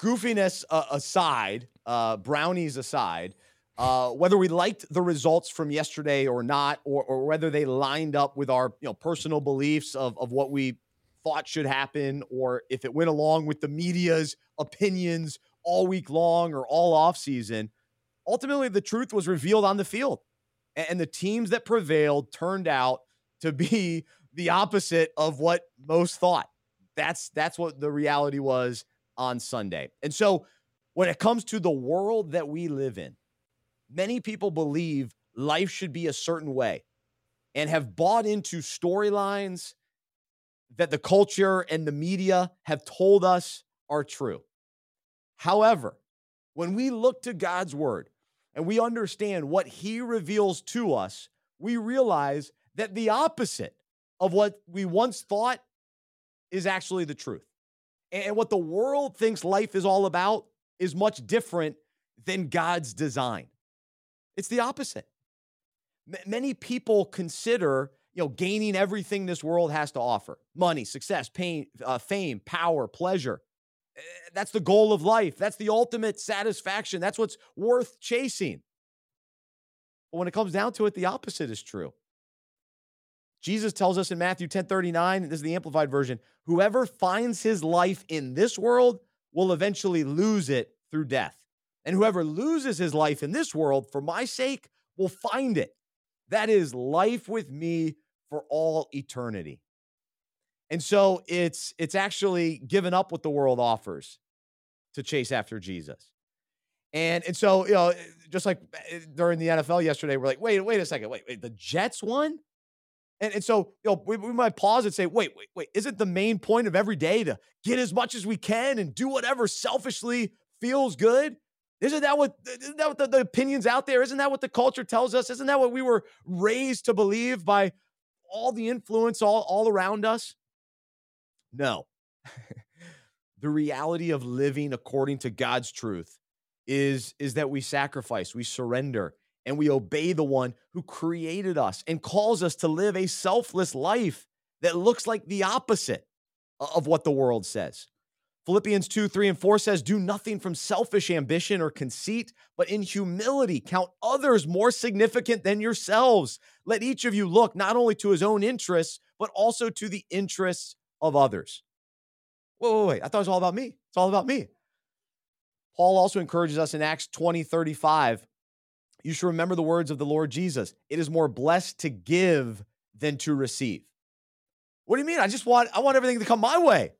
goofiness uh, aside, uh, brownies aside, uh, whether we liked the results from yesterday or not, or or whether they lined up with our you know personal beliefs of of what we thought should happen, or if it went along with the media's opinions all week long or all off season. Ultimately, the truth was revealed on the field, and the teams that prevailed turned out to be the opposite of what most thought. That's that's what the reality was on Sunday. And so, when it comes to the world that we live in, many people believe life should be a certain way and have bought into storylines that the culture and the media have told us are true. However, when we look to God's word and we understand what he reveals to us, we realize that the opposite of what we once thought is actually the truth. And what the world thinks life is all about is much different than God's design. It's the opposite. M- many people consider you know, gaining everything this world has to offer money, success, pain, uh, fame, power, pleasure. Eh, that's the goal of life. That's the ultimate satisfaction. That's what's worth chasing. But when it comes down to it, the opposite is true. Jesus tells us in Matthew 10 39, this is the amplified version whoever finds his life in this world will eventually lose it through death. And whoever loses his life in this world for my sake will find it. That is life with me for all eternity. And so it's it's actually given up what the world offers to chase after Jesus. And and so, you know, just like eh, during the NFL yesterday, we're like, wait, wait a second, wait, wait, the Jets won? And, and so, you know, we, we might pause and say, wait, wait, wait, isn't the main point of every day to get as much as we can and do whatever selfishly feels good? Isn't that what isn't that what the, the opinions out there? Isn't that what the culture tells us? Isn't that what we were raised to believe by all the influence all, all around us? No. the reality of living according to God's truth is, is that we sacrifice, we surrender, and we obey the one who created us and calls us to live a selfless life that looks like the opposite of what the world says. Philippians 2, 3, and 4 says, Do nothing from selfish ambition or conceit, but in humility count others more significant than yourselves. Let each of you look not only to his own interests, but also to the interests of others. Wait, wait, wait. I thought it was all about me. It's all about me. Paul also encourages us in Acts 20, 35. You should remember the words of the Lord Jesus. It is more blessed to give than to receive. What do you mean? I just want I want everything to come my way.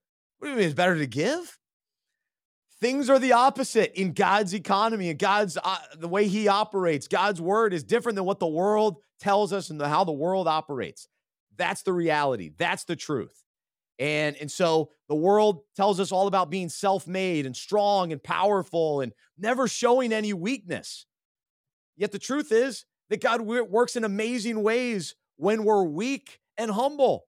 What do you mean? It's better to give? Things are the opposite in God's economy and God's uh, the way He operates. God's word is different than what the world tells us and the, how the world operates. That's the reality. That's the truth. And and so the world tells us all about being self-made and strong and powerful and never showing any weakness. Yet the truth is that God works in amazing ways when we're weak and humble.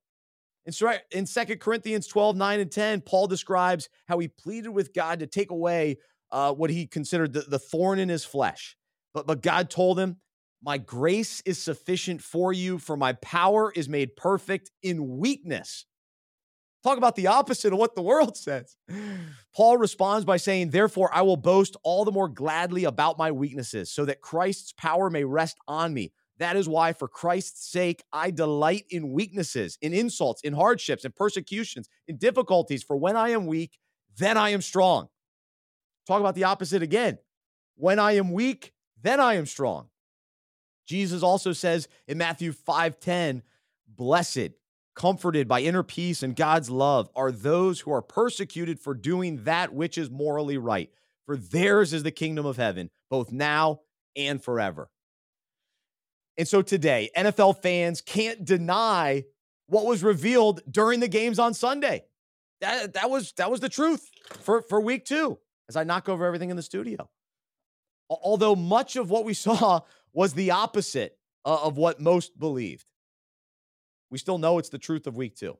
In 2 Corinthians 12, 9 and 10, Paul describes how he pleaded with God to take away uh, what he considered the, the thorn in his flesh. But, but God told him, My grace is sufficient for you, for my power is made perfect in weakness. Talk about the opposite of what the world says. Paul responds by saying, Therefore, I will boast all the more gladly about my weaknesses, so that Christ's power may rest on me. That is why, for Christ's sake, I delight in weaknesses, in insults, in hardships, in persecutions, in difficulties. For when I am weak, then I am strong. Talk about the opposite again. When I am weak, then I am strong. Jesus also says in Matthew 5:10, "Blessed, comforted by inner peace and God's love are those who are persecuted for doing that which is morally right, for theirs is the kingdom of heaven, both now and forever." And so today, NFL fans can't deny what was revealed during the games on Sunday. That, that was that was the truth for, for week two, as I knock over everything in the studio. Although much of what we saw was the opposite of what most believed, we still know it's the truth of week two.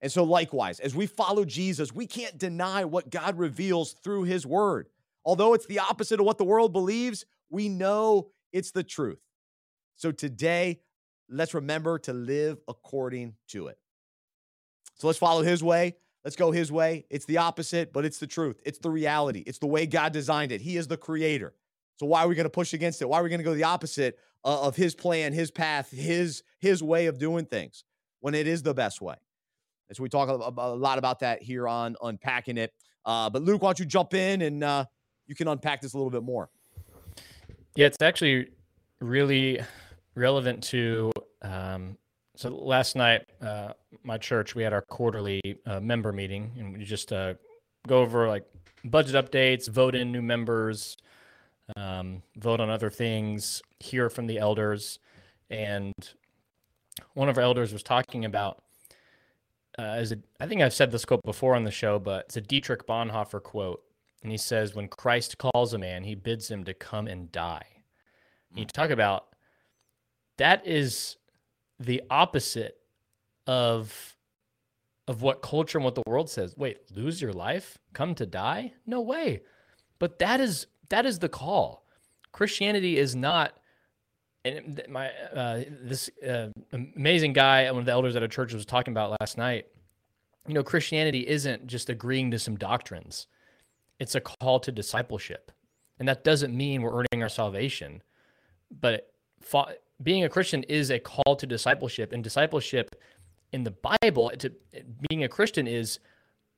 And so, likewise, as we follow Jesus, we can't deny what God reveals through his word. Although it's the opposite of what the world believes, we know it's the truth. So today, let's remember to live according to it. So let's follow his way. Let's go his way. It's the opposite, but it's the truth. It's the reality. It's the way God designed it. He is the creator. So why are we going to push against it? Why are we going to go the opposite uh, of his plan, his path, his his way of doing things when it is the best way? And so we talk a, a lot about that here on unpacking it. Uh, but Luke, why don't you jump in and uh, you can unpack this a little bit more? Yeah, it's actually really relevant to um, so last night uh, my church we had our quarterly uh, member meeting and we just uh, go over like budget updates vote in new members um, vote on other things hear from the elders and one of our elders was talking about uh, as a, I think I've said this quote before on the show, but it's a Dietrich Bonhoeffer quote. And he says, When Christ calls a man, he bids him to come and die. And you talk about that is the opposite of of what culture and what the world says. Wait, lose your life? Come to die? No way. But that is that is the call. Christianity is not and my uh, this uh, amazing guy, one of the elders at a church was talking about last night. You know, Christianity isn't just agreeing to some doctrines; it's a call to discipleship, and that doesn't mean we're earning our salvation. But being a Christian is a call to discipleship, and discipleship in the Bible to being a Christian is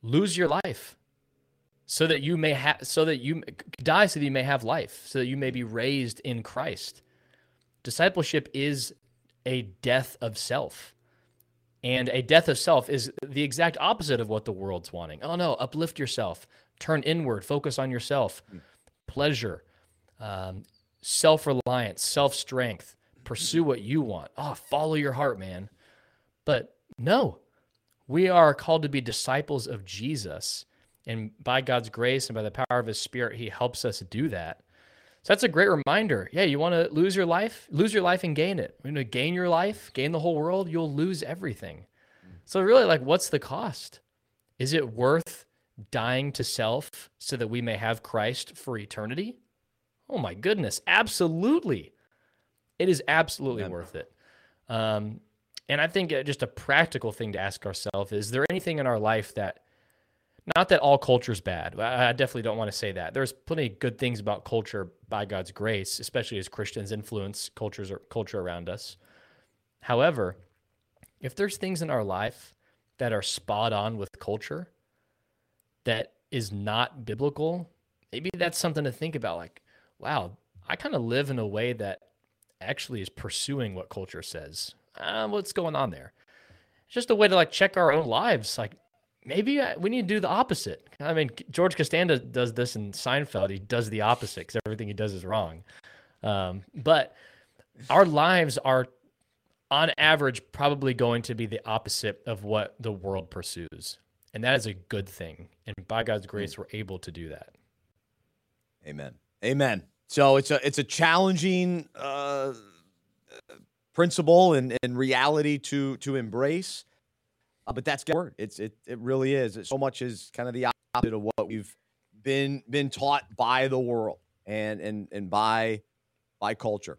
lose your life so that you may have so that you die so that you may have life so that you may be raised in Christ. Discipleship is a death of self. And a death of self is the exact opposite of what the world's wanting. Oh no, uplift yourself, turn inward, focus on yourself, hmm. pleasure, um, self reliance, self strength, pursue what you want. Oh, follow your heart, man. But no, we are called to be disciples of Jesus. And by God's grace and by the power of his spirit, he helps us do that. So that's a great reminder. Yeah, you want to lose your life? Lose your life and gain it. You know, gain your life, gain the whole world, you'll lose everything. So really like what's the cost? Is it worth dying to self so that we may have Christ for eternity? Oh my goodness, absolutely. It is absolutely yeah. worth it. Um, and I think uh, just a practical thing to ask ourselves is there anything in our life that, not that all culture is bad. I definitely don't want to say that. There's plenty of good things about culture by God's grace, especially as Christians influence cultures or culture around us. However, if there's things in our life that are spot on with culture that is not biblical, maybe that's something to think about. Like, wow, I kind of live in a way that actually is pursuing what culture says. Uh, what's going on there? It's just a way to like check our own lives. Like maybe we need to do the opposite. I mean, George Costanza does this in Seinfeld. He does the opposite because everything he does is wrong. Um, but our lives are, on average, probably going to be the opposite of what the world pursues. And that is a good thing. And by God's grace, we're able to do that. Amen. Amen. So it's a it's a challenging uh, principle and, and reality to to embrace. Uh, but that's word. It's it it really is. So much is kind of the opposite of what we've been been taught by the world and and and by by culture.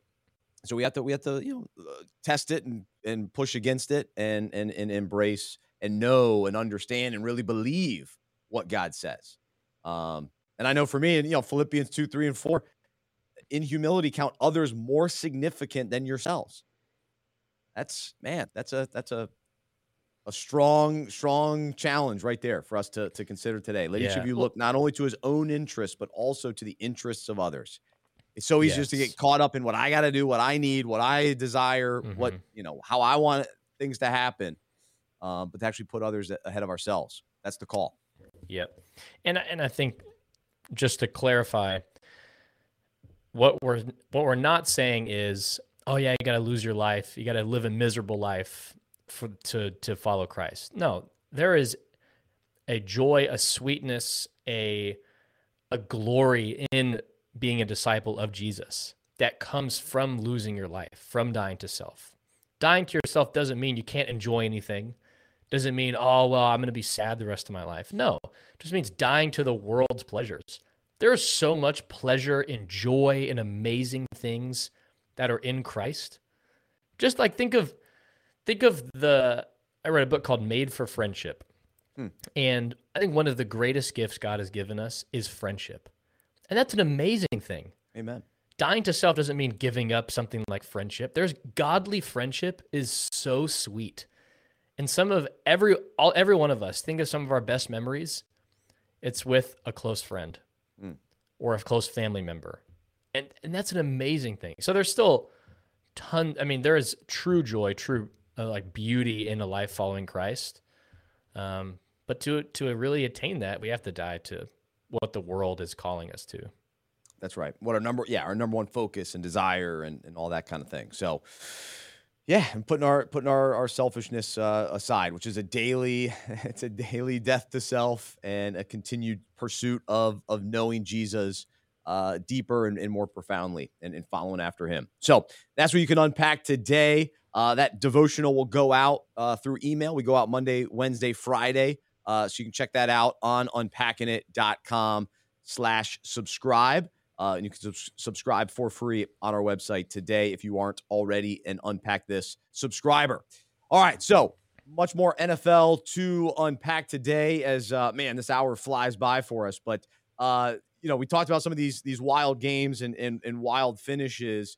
So we have to we have to you know uh, test it and and push against it and and and embrace and know and understand and really believe what God says. Um, and I know for me, and you know Philippians two, three, and four, in humility count others more significant than yourselves. That's man, that's a that's a a strong, strong challenge right there for us to, to consider today. Let yeah. each of you look not only to his own interests, but also to the interests of others. It's so easy yes. just to get caught up in what I got to do, what I need, what I desire, mm-hmm. what, you know, how I want things to happen, um, but to actually put others ahead of ourselves. That's the call. Yep. And, and I think just to clarify, what we're what we're not saying is, oh yeah, you got to lose your life, you got to live a miserable life for to to follow Christ. No, there is a joy, a sweetness, a a glory in being a disciple of Jesus that comes from losing your life, from dying to self. Dying to yourself doesn't mean you can't enjoy anything. Doesn't mean, oh, well, I'm going to be sad the rest of my life. No, it just means dying to the world's pleasures. There is so much pleasure and joy and amazing things that are in Christ. Just like think of think of the I read a book called Made for Friendship. Hmm. And I think one of the greatest gifts God has given us is friendship. And that's an amazing thing. Amen. Dying to self doesn't mean giving up something like friendship. There's godly friendship is so sweet. And some of every all every one of us think of some of our best memories. It's with a close friend. Or a close family member. And and that's an amazing thing. So there's still ton I mean there is true joy, true uh, like beauty in a life following Christ. Um, but to to really attain that, we have to die to what the world is calling us to. That's right. What our number, yeah, our number one focus and desire and, and all that kind of thing. So, yeah, and putting our putting our our selfishness uh, aside, which is a daily, it's a daily death to self and a continued pursuit of of knowing Jesus uh, deeper and, and more profoundly and, and following after Him. So that's what you can unpack today. Uh, that devotional will go out uh, through email. We go out Monday, Wednesday, Friday. Uh, so you can check that out on unpackingit.com slash subscribe. Uh, and you can sub- subscribe for free on our website today if you aren't already an Unpack This subscriber. All right, so much more NFL to unpack today as, uh, man, this hour flies by for us. But, uh, you know, we talked about some of these these wild games and, and, and wild finishes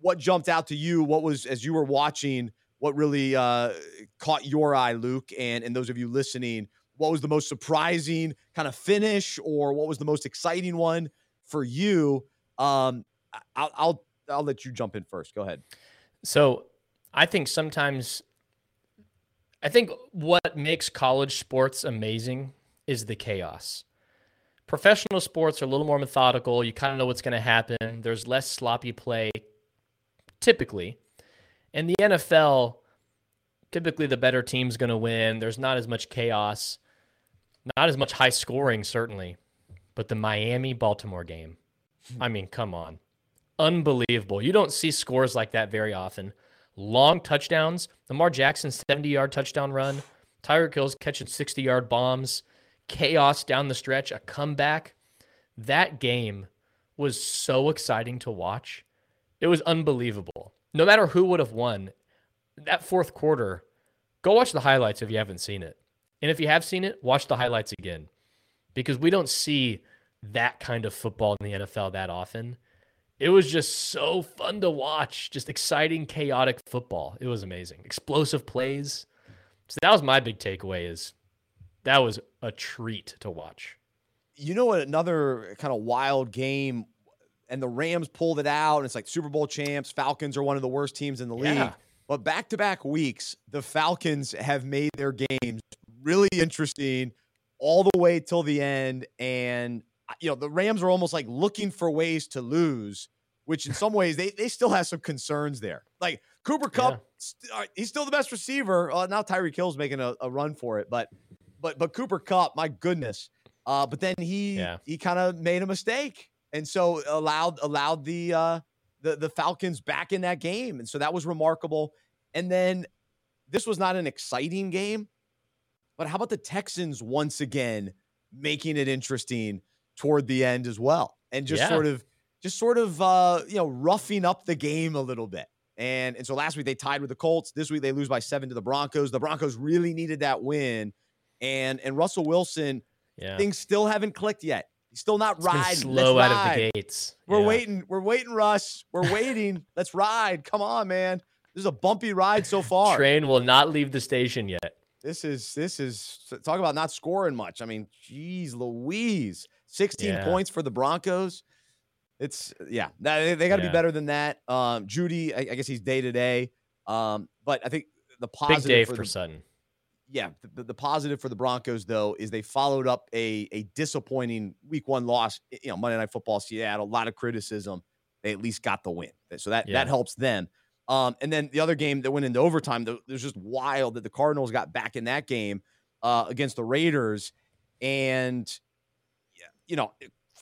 what jumped out to you? What was as you were watching? What really uh, caught your eye, Luke? And and those of you listening, what was the most surprising kind of finish, or what was the most exciting one for you? Um, I'll I'll I'll let you jump in first. Go ahead. So I think sometimes I think what makes college sports amazing is the chaos. Professional sports are a little more methodical. You kind of know what's going to happen. There's less sloppy play typically. And the NFL, typically the better team's going to win. There's not as much chaos, not as much high scoring, certainly. But the Miami Baltimore game, I mean, come on. Unbelievable. You don't see scores like that very often. Long touchdowns. Lamar Jackson, 70 yard touchdown run. Tyreek Hill's catching 60 yard bombs. Chaos down the stretch, a comeback. That game was so exciting to watch. It was unbelievable. No matter who would have won, that fourth quarter, go watch the highlights if you haven't seen it. And if you have seen it, watch the highlights again because we don't see that kind of football in the NFL that often. It was just so fun to watch, just exciting, chaotic football. It was amazing. Explosive plays. So that was my big takeaway is that was a treat to watch. You know what another kind of wild game and the Rams pulled it out and it's like Super Bowl champs, Falcons are one of the worst teams in the league. Yeah. But back to back weeks, the Falcons have made their games really interesting all the way till the end. And, uh, you know, the Rams are almost like looking for ways to lose, which in some ways they, they still have some concerns there. Like Cooper Kupp, Yeah. st- uh, he's still the best receiver. Uh, now Tyreek Hill's making a, a run for it, but but but Cooper Kupp, my goodness. Uh, but then he Yeah. he kind of made a mistake, and so allowed allowed the uh, the the Falcons back in that game, and so that was remarkable. And then this was not an exciting game, but how about the Texans once again making it interesting toward the end as well, and just Yeah. sort of just sort of uh, you know roughing up the game a little bit. And and so last week they tied with the Colts. This week they lose by seven to the Broncos. The Broncos really needed that win, and and Russell Wilson Yeah. things still haven't clicked yet. He's still not It's riding. slow Let's out ride. of the gates. We're Yeah. waiting. We're waiting, Russ. We're waiting. Let's ride. Come on, man. This is a bumpy ride so far. Train will not leave the station yet. This is this is talk about not scoring much. I mean, geez, Louise, sixteen Yeah. points for the Broncos. It's yeah, that- they, got to Yeah. be better than that. Um, Jeudy, I, I guess he's day to day. Um, but I think the Big positive day for for the, Sutton. yeah, the, the positive for the Broncos though is they followed up a a disappointing Week One loss. You know, Monday Night Football, Seattle, a lot of criticism. They at least got the win, so that Yeah. that helps them. Um, and then the other game that went into overtime, th- it was just wild that the Cardinals got back in that game uh, against the Raiders, and you know.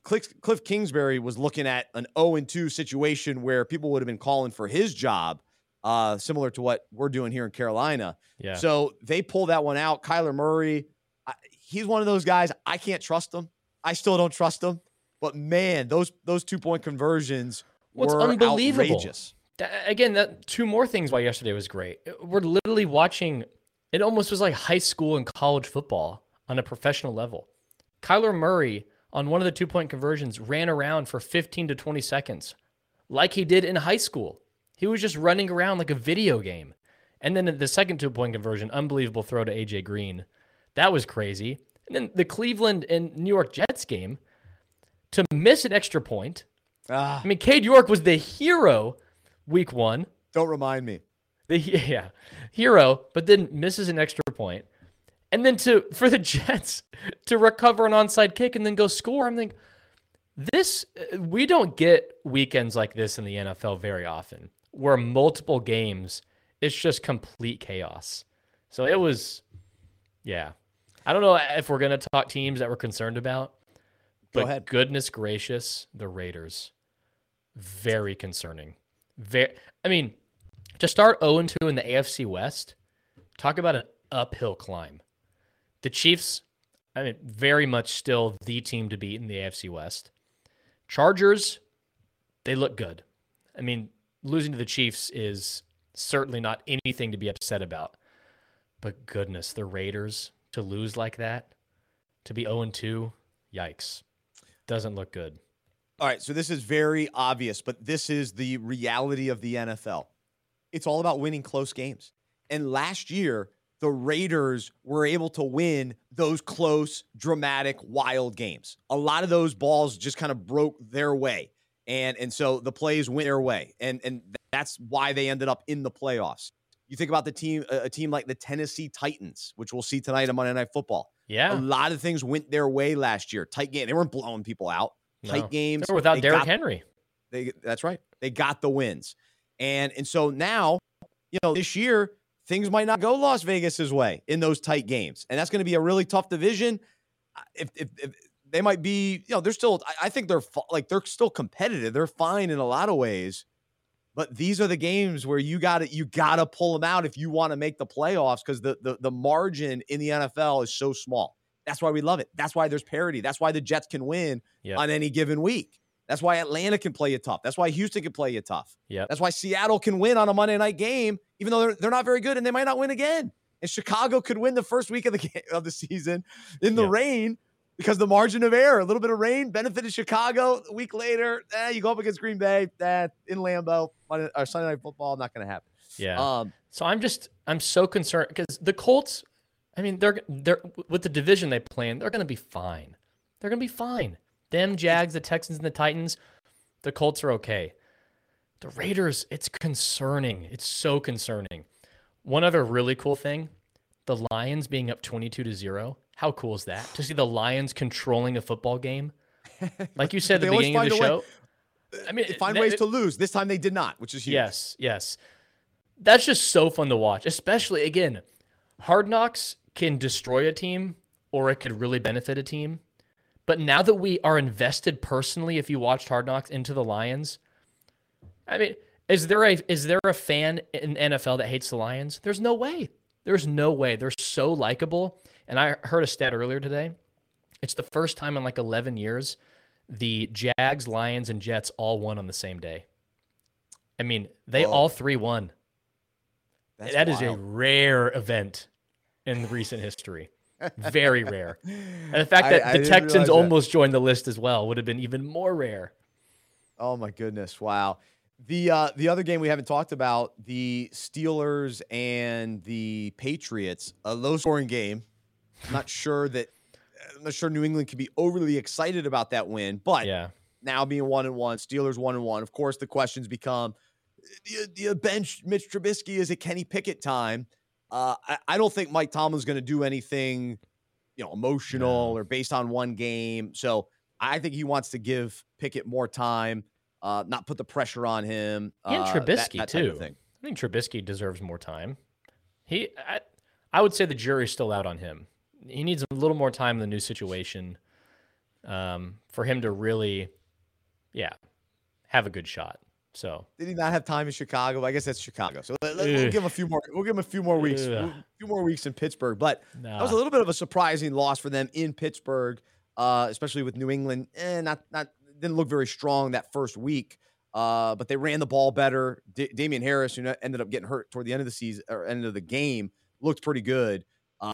Cliff, Cliff Kingsbury was looking at an 0 2 situation where people would have been calling for his job, uh, similar to what we're doing here in Carolina. Yeah. So they pull that one out. Kyler Murray, I, he's one of those guys. I can't trust him. I still don't trust him. But man, those those two point conversions What's were unbelievable? outrageous. Again, that two more things why yesterday was great. We're literally watching. It almost was like high school and college football on a professional level. Kyler Murray on one of the two point conversions ran around for 15 to 20 seconds, like he did in high school. He was just running around like a video game. And then the second two point conversion, unbelievable throw to AJ Green. That was crazy. And then the Cleveland and New York Jets game to miss an extra point. Ah, I mean, Cade York was the hero week one. don't remind me. The yeah, hero, but then misses an extra point. And then to for the Jets to recover an onside kick and then go score. I'm thinking this uh, we don't get weekends like this in the NFL very often where multiple games it's just complete chaos. So it was yeah. I don't know if we're going to talk teams that we're concerned about. Go But ahead. goodness gracious, the Raiders very concerning. Very I mean, to start 0 2 in the AFC West, talk about an uphill climb. The Chiefs, I mean, very much still the team to beat in the AFC West. Chargers, they look good. I mean, losing to the Chiefs is certainly not anything to be upset about. But goodness, the Raiders to lose like that, to be 0 2, yikes. Doesn't look good. All right, so this is very obvious, but this is the reality of the NFL. It's all about winning close games. And last year, the Raiders were able to win those close, dramatic, wild games. A lot of those balls just kind of broke their way. And and so the plays went their way. And and that's why they ended up in the playoffs. You think about the team a a team like the Tennessee Titans, which we'll see tonight on Monday Night Football. Yeah. A lot of things went their way last year. Tight game. They weren't blowing people out. Tight No. games. They were without Derrick Henry. they that's right. They got the wins. And and so now, you know, this year things might not go Las Vegas's way in those tight games, and that's going to be a really tough division. If, if, if they might be, you know, they're still. I, I think they're like they're still competitive. They're fine in a lot of ways, but these are the games where you got to you got to pull them out if you want to make the playoffs because the, the the margin in the NFL is so small. That's why we love it. That's why there's parity. That's why the Jets can win yep. on any given week. That's why Atlanta can play you tough. That's why Houston can play you tough. Yeah. That's why Seattle can win on a Monday night game, even though they're, they're not very good and they might not win again. And Chicago could win the first week of the game, of the season in the yep. rain because the margin of error, a little bit of rain benefited Chicago. A week later, eh, you go up against Green Bay, that eh, in Lambeau, Monday, or Sunday Night Football, not going to happen. Yeah. Um, so I'm just I'm so concerned because the Colts, I mean, they're they're with the division they play in, they're going to be fine. They're going to be fine. Them Jags, the Texans, and the Titans, the Colts are okay. The Raiders, it's concerning. It's so concerning. One other really cool thing, the Lions being up 22 to 0 how cool is that to see the Lions controlling a football game? Like you said at the beginning of the show. I mean, find ways to lose. This time they did not, which is huge. Yes, yes. That's just so fun to watch, especially again. Hard Knocks can destroy a team or it could really benefit a team. But now that we are invested personally, if you watched Hard Knocks into the Lions, I mean, is there a is there a fan in NFL that hates the Lions? There's no way. There's no way. They're so likable. And I heard a stat earlier today. It's the first time in like 11 years the Jags, Lions, and Jets all won on the same day. I mean, they all three won. That's that is a rare event in recent history. Very rare. And the fact that I, the I Texans almost that. joined the list as well would have been even more rare. Oh my goodness! Wow. The uh, the other game we haven't talked about the Steelers and the Patriots, a low scoring game. I'm not sure that I'm not sure New England could be overly excited about that win, but yeah. now being one and one, Steelers one and one. Of course, the questions become: the, you bench Mitch Trubisky? Is it Kenny Pickett time? Uh, I, I, don't think Mike Tomlin's going to do anything, you know, emotional or based on one game. So I think he wants to give Pickett more time, uh, not put the pressure on him. And uh, Trubisky that, that too. I think Trubisky deserves more time. He, I, I would say the jury's still out on him he needs a little more time in the new situation um, for him to really, yeah, have a good shot. So did he not have time in Chicago? I guess that's Chicago. So let, us we'll give him a few more. We'll give him a few more weeks. A few more weeks in Pittsburgh. But nah. that was a little bit of a surprising loss for them in Pittsburgh, uh, especially with New England. Eh, not not didn't look very strong that first week. Uh, but they ran the ball better. D- Damien Harris, who ended up getting hurt toward the end of the season or end of the game, looked pretty good.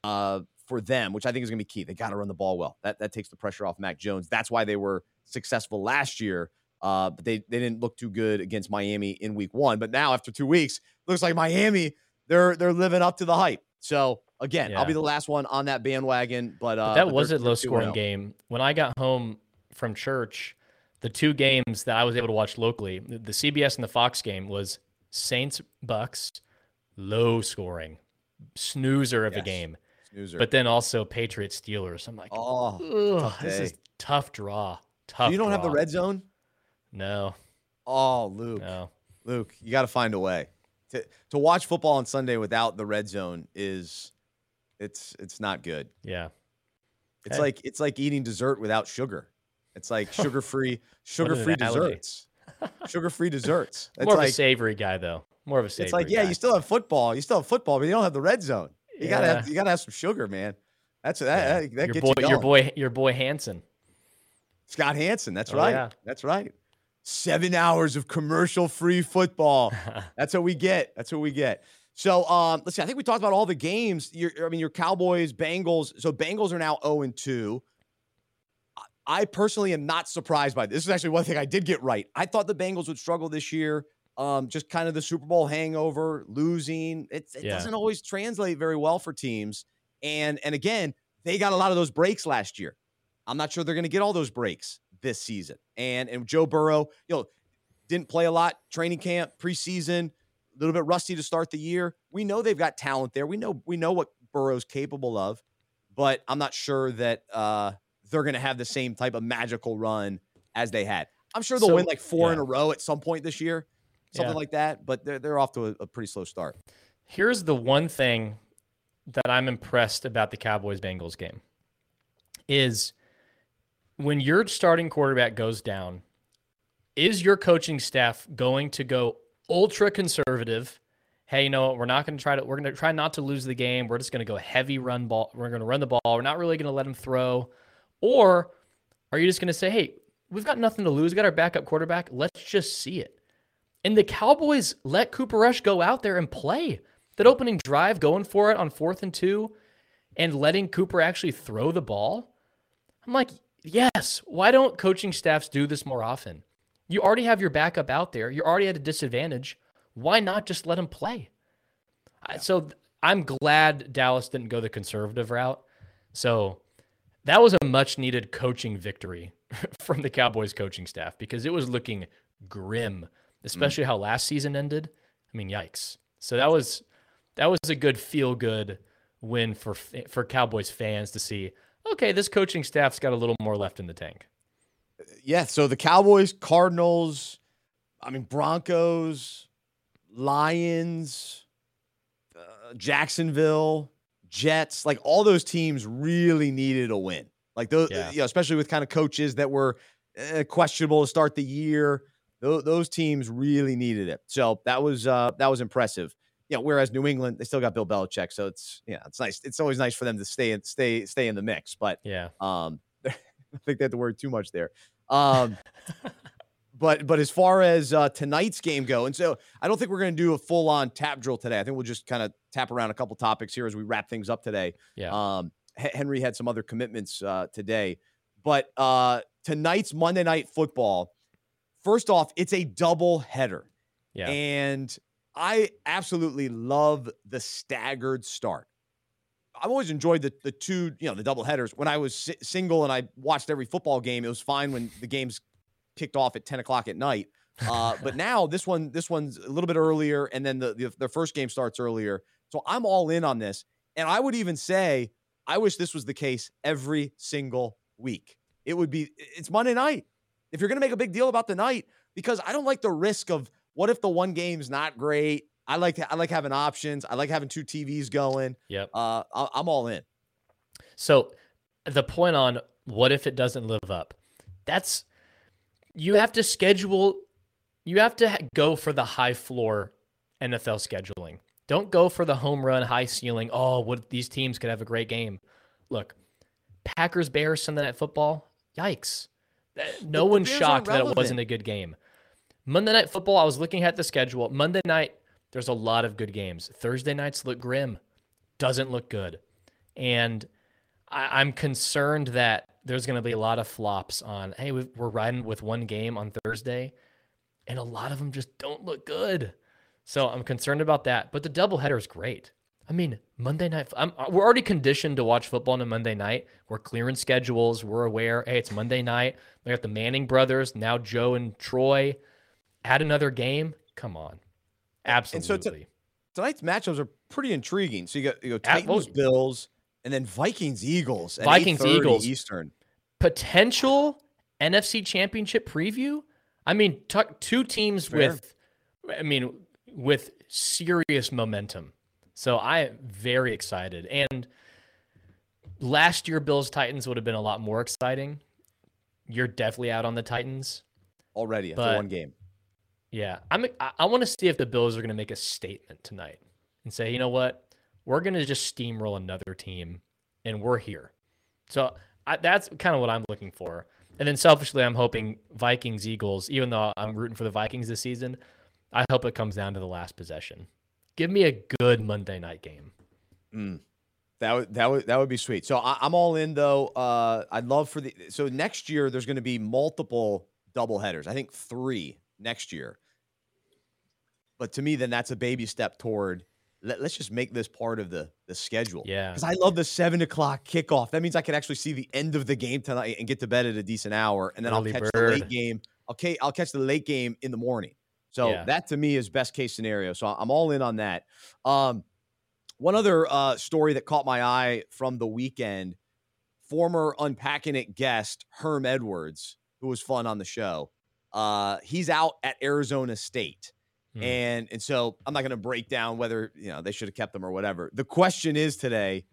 Uh, for them, which I think is going to be key. They got to run the ball well. That that takes the pressure off Mac Jones. That's why they were successful last year. Uh, but they they didn't look too good against Miami in Week One. But now after two weeks, looks like Miami they're they're living up to the hype. So again, yeah. I'll be the last one on that bandwagon. But, uh, but that but was a low scoring oh. game. When I got home from church, the two games that I was able to watch locally, the CBS and the Fox game was Saints Bucs, low scoring, snoozer of yes. a game. Snoozer. But then also Patriots Steelers. I'm like, oh, this is tough draw. Tough. You don't draw. have the red zone. No. Oh, Luke. No. Luke, you got to find a way to to watch football on Sunday without the red zone. Is it's it's not good. Yeah. It's hey. like it's like eating dessert without sugar. It's like sugar free sugar free desserts. sugar free desserts. It's More like, of a savory guy though. More of a savory. It's like yeah, guy. you still have football. You still have football, but you don't have the red zone. You yeah. gotta have, you gotta have some sugar, man. That's that. Yeah. That, that your gets boy, you your boy, your boy Hanson, Scott Hanson. That's oh, right. Yeah. That's right. Seven hours of commercial free football. That's what we get. That's what we get. So um, let's see. I think we talked about all the games. Your, I mean, your Cowboys, Bengals. So Bengals are now zero oh and two. I personally am not surprised by this. This is actually one thing I did get right. I thought the Bengals would struggle this year. Um, just kind of the Super Bowl hangover, losing. It's, it yeah. doesn't always translate very well for teams. And and again, they got a lot of those breaks last year. I'm not sure they're going to get all those breaks this season. And and Joe Burrow, you know, didn't play a lot training camp, preseason, a little bit rusty to start the year. We know they've got talent there. We know we know what Burrow's capable of, but I'm not sure that uh, they're going to have the same type of magical run as they had. I'm sure they'll so, win like four yeah. in a row at some point this year something yeah. like that. But they're they're off to a, a, pretty slow start. Here's the one thing that I'm impressed about the Cowboys Bengals game is when your starting quarterback goes down, is your coaching staff going to go ultra conservative? Hey, you know what? We're not going to try to. We're going to try not to lose the game. We're just going to go heavy run ball. We're going to run the ball. We're not really going to let him throw. Or are you just going to say, hey, we've got nothing to lose. We got our backup quarterback. Let's just see it. And the Cowboys let Cooper Rush go out there and play that opening drive, going for it on fourth and two, and letting Cooper actually throw the ball. I'm like, yes. Why don't coaching staffs do this more often? You already have your backup out there. You're already at a disadvantage. Why not just let him play? Yeah. So I'm glad Dallas didn't go the conservative route. So that was a much needed coaching victory from the Cowboys coaching staff because it was looking grim, especially mm. how last season ended. I mean, yikes. So that was that was a good feel good win for for Cowboys fans to see. Okay, this coaching staff's got a little more left in the tank yeah, so the Cowboys, Cardinals, I mean Broncos, Lions, uh, Jacksonville, Jets, like all those teams really needed a win. Like those, yeah. you know, especially with kind of coaches that were uh, questionable to start the year. Those, those teams really needed it. So that was uh, that was impressive. You know, whereas New England, they still got Bill Belichick, so it's yeah, it's nice. It's always nice for them to stay and stay stay in the mix. But yeah, um, I think they had to worry too much there. Um, but but as far as uh, tonight's game go, and so I don't think we're going to do a full on tap drill today. I think we'll just kind of tap around a couple topics here as we wrap things up today. Yeah. Um, H- Henry had some other commitments uh, today, but uh, tonight's Monday Night Football. First off, it's a double header. Yeah. And I absolutely love the staggered start. I've always enjoyed the the two, you know, the double headers. When I was si- single and I watched every football game, it was fine when the games kicked off at ten o'clock at night. Uh, but now this one, this one's a little bit earlier, and then the, the the first game starts earlier. So I'm all in on this, and I would even say I wish this was the case every single week. It would be. It's Monday night. If you're going to make a big deal about the night, because I don't like the risk of what if the one game's not great I like I like having options. I like having two TVs going. Yep. Uh, I'm all in. So the point on what if it doesn't live up? That's you have to schedule. You have to go for the high floor NFL scheduling. Don't go for the home run, high ceiling. Oh, what these teams could have a great game. Look, Packers Bears Sunday Night Football. Yikes! No one's shocked that it wasn't a good game. Monday Night Football. I was looking at the schedule. Monday night there's a lot of good games. Thursday nights look grim, doesn't look good. And I, am concerned that there's going to be a lot of flops on, hey, we're riding with one game on Thursday, and a lot of them just don't look good. So I'm concerned about that. But the doubleheader is great. I mean, Monday night, I'm, we're already conditioned to watch football on a Monday night. We're clearing schedules. We're aware, hey, it's Monday night. We got the Manning brothers, now Joe and Troy. Add another game. Come on. Absolutely. And so t- tonight's matchups are pretty intriguing. So you got you go Titans, At, Bills, and then Vikings, Eagles. Vikings, Eagles, Eastern. Potential NFC Championship preview. I mean, t- two teams Fair. with, I mean, with serious momentum. So I am very excited. And last year, Bills Titans would have been a lot more exciting. You're definitely out on the Titans already after one game. Yeah, I'm. I, want to see if the Bills are going to make a statement tonight and say, you know what, we're going to just steamroll another team, and we're here. So I, that's kind of what I'm looking for. And then selfishly, I'm hoping Vikings Eagles. Even though I'm rooting for the Vikings this season, I hope it comes down to the last possession. Give me a good Monday night game. Mm. That would that would that would be sweet. So I, am all in though. Uh, I'd love for the so next year there's going to be multiple double headers. I think three next year. But to me, then that's a baby step toward let, us just make this part of the the schedule. Yeah, because I love the seven o'clock kickoff. That means I can actually see the end of the game tonight and get to bed at a decent hour, and then Early I'll catch bird. the late game. Okay, I'll catch the late game in the morning. So yeah. that to me is best case scenario. So I'm all in on that. Um, one other uh, story that caught my eye from the weekend: former unpacking it guest Herm Edwards, who was fun on the show. Uh, he's out at Arizona State. Mm. And and so I'm not going to break down whether you know they should have kept him or whatever. The question is today,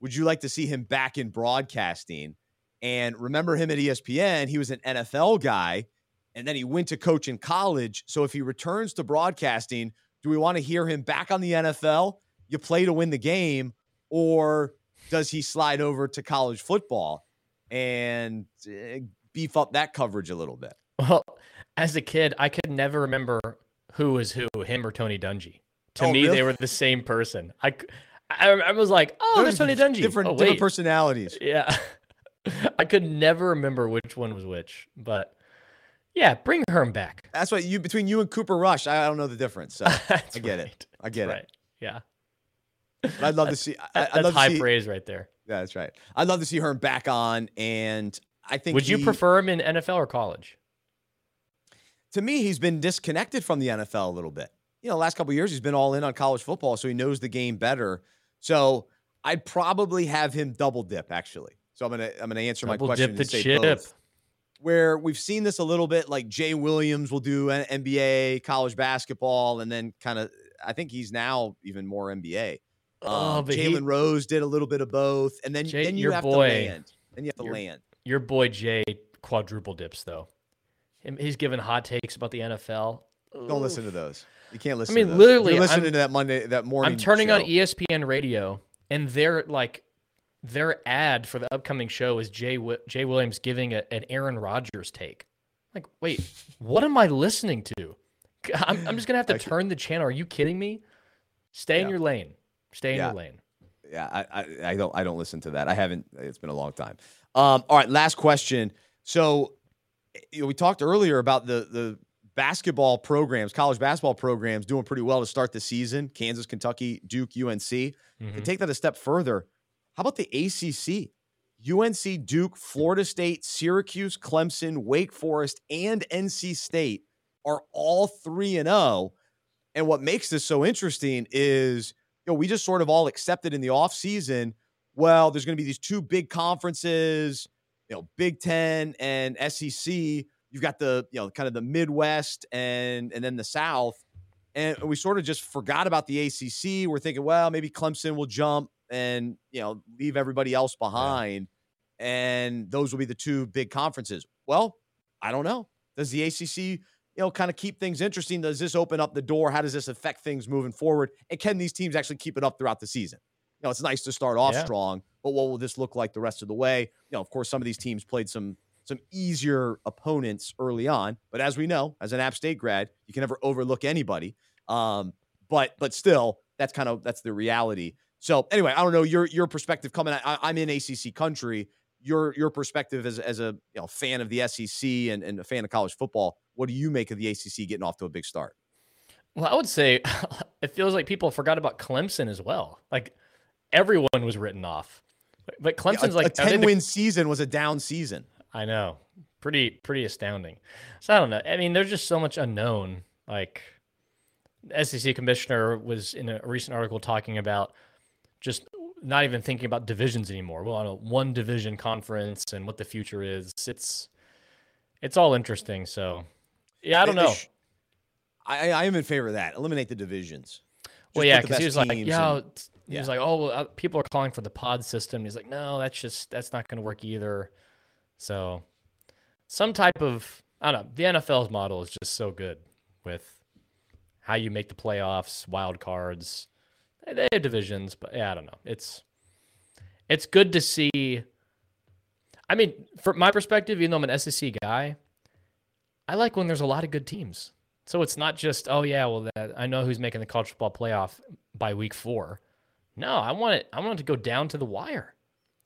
would you like to see him back in broadcasting? And remember him at ESPN, he was an NFL guy, and then he went to coach in college. So if he returns to broadcasting, do we want to hear him back on the NFL? You play to win the game, or does he slide over to college football and eh, beef up that coverage a little bit? Well, as a kid, I could never remember who was who, him or Tony Dungy. To Oh, me, really? they were the same person. I, I was like, oh, there's Tony Dungy. Different, oh, different personalities. Yeah. I could never remember which one was which, but yeah, bring Herm back. That's what you between you and Cooper Rush. I, I don't know the difference. So I get it. I get That's it. right. Yeah. But I'd love to see. I, that's love high to see. praise right there. Yeah, that's right. I'd love to see Herm back on, and I think. Would you prefer him in NFL or college? To me, he's been disconnected from the NFL a little bit. You know, last couple of years he's been all in on college football, so he knows the game better. So I'd probably have him double dip actually. So I'm gonna I'm gonna answer my Double question dip and say chip. both. Where we've seen this a little bit, like Jay Williams will do NBA, college basketball, and then kind of I think he's now even more NBA. Oh, Um, he- Jalen Rose did a little bit of both, and then Jay- then you have boy- to land. Then you have to your- land. Your boy Jay quadruple dips though. Him, he's giving hot takes about the NFL. Don't listen to those. You can't listen. I mean, literally, listening I'm- to that Monday, that morning. I'm turning on E. ESPN radio, and their like their ad for the upcoming show is Jay Jay Williams giving a, an Aaron Rodgers take. Like, wait, what am I listening to? I'm, I'm just gonna have to turn the channel. Are you kidding me? Stay in Yeah. your lane. Stay in Yeah. your lane. Yeah, I, I, I don't I don't listen to that. I haven't. It's been a long time. Um, all right, last question. So, you know, we talked earlier about the the basketball programs, college basketball programs, doing pretty well to start the season. Kansas, Kentucky, Duke, UNC. Mhm. take that a step further, how about the ACC? UNC, Duke, Florida State, Syracuse, Clemson, Wake Forest, and NC State are all 3 and 0. And what makes this so interesting is, you know, we just sort of all accepted in the offseason, well, there's going to be these two big conferences, you know, Big 10 and SEC. You've got the, you know, kind of the Midwest and and then the South. And we sort of just forgot about the ACC. We're thinking, well, maybe Clemson will jump and, you know, leave everybody else behind. And those will be the two big conferences. Well, I don't know. Does the ACC, you know, kind of keep things interesting? Does this open up the door? How does this affect things moving forward? And can these teams actually keep it up throughout the season? Know, it's nice to start off Yeah. strong, but what will this look like the rest of the way? You know, of course, some of these teams played some some easier opponents early on, but as we know, as an App State grad, you can never overlook anybody. Um, but but still, that's kind of that's the reality. So anyway, I don't know your your perspective coming. I, I'm in ACC country. Your your perspective as as a you know fan of the SEC and, and a fan of college football. What do you make of the ACC getting off to a big start? Well, I would say it feels like people forgot about Clemson as well. Like everyone was written off, but, Clemson's a, like a ten the- win season was a down season. I know. Pretty pretty astounding. So I don't know. I mean, there's just so much unknown. Like SEC commissioner was in a recent article talking about just not even thinking about divisions anymore. Well, on a one division conference and what the future is. It's it's all interesting. So yeah, I don't know. I, I am in favor of that. Eliminate the divisions. Well, yeah, because he was like, yeah, and- he yeah. like, oh, well, uh, people are calling for the pod system. He's like, no, that's just that's not going to work either. So, some type of I don't know. The NFL's model is just so good with how you make the playoffs, wild cards. They have divisions, but yeah, I don't know. It's it's good to see. I mean, from my perspective, even though I'm an SEC guy, I like when there's a lot of good teams. So it's not just, oh yeah, well that I know who's making the college football playoff by week four. No, I want it. I want it to go down to the wire.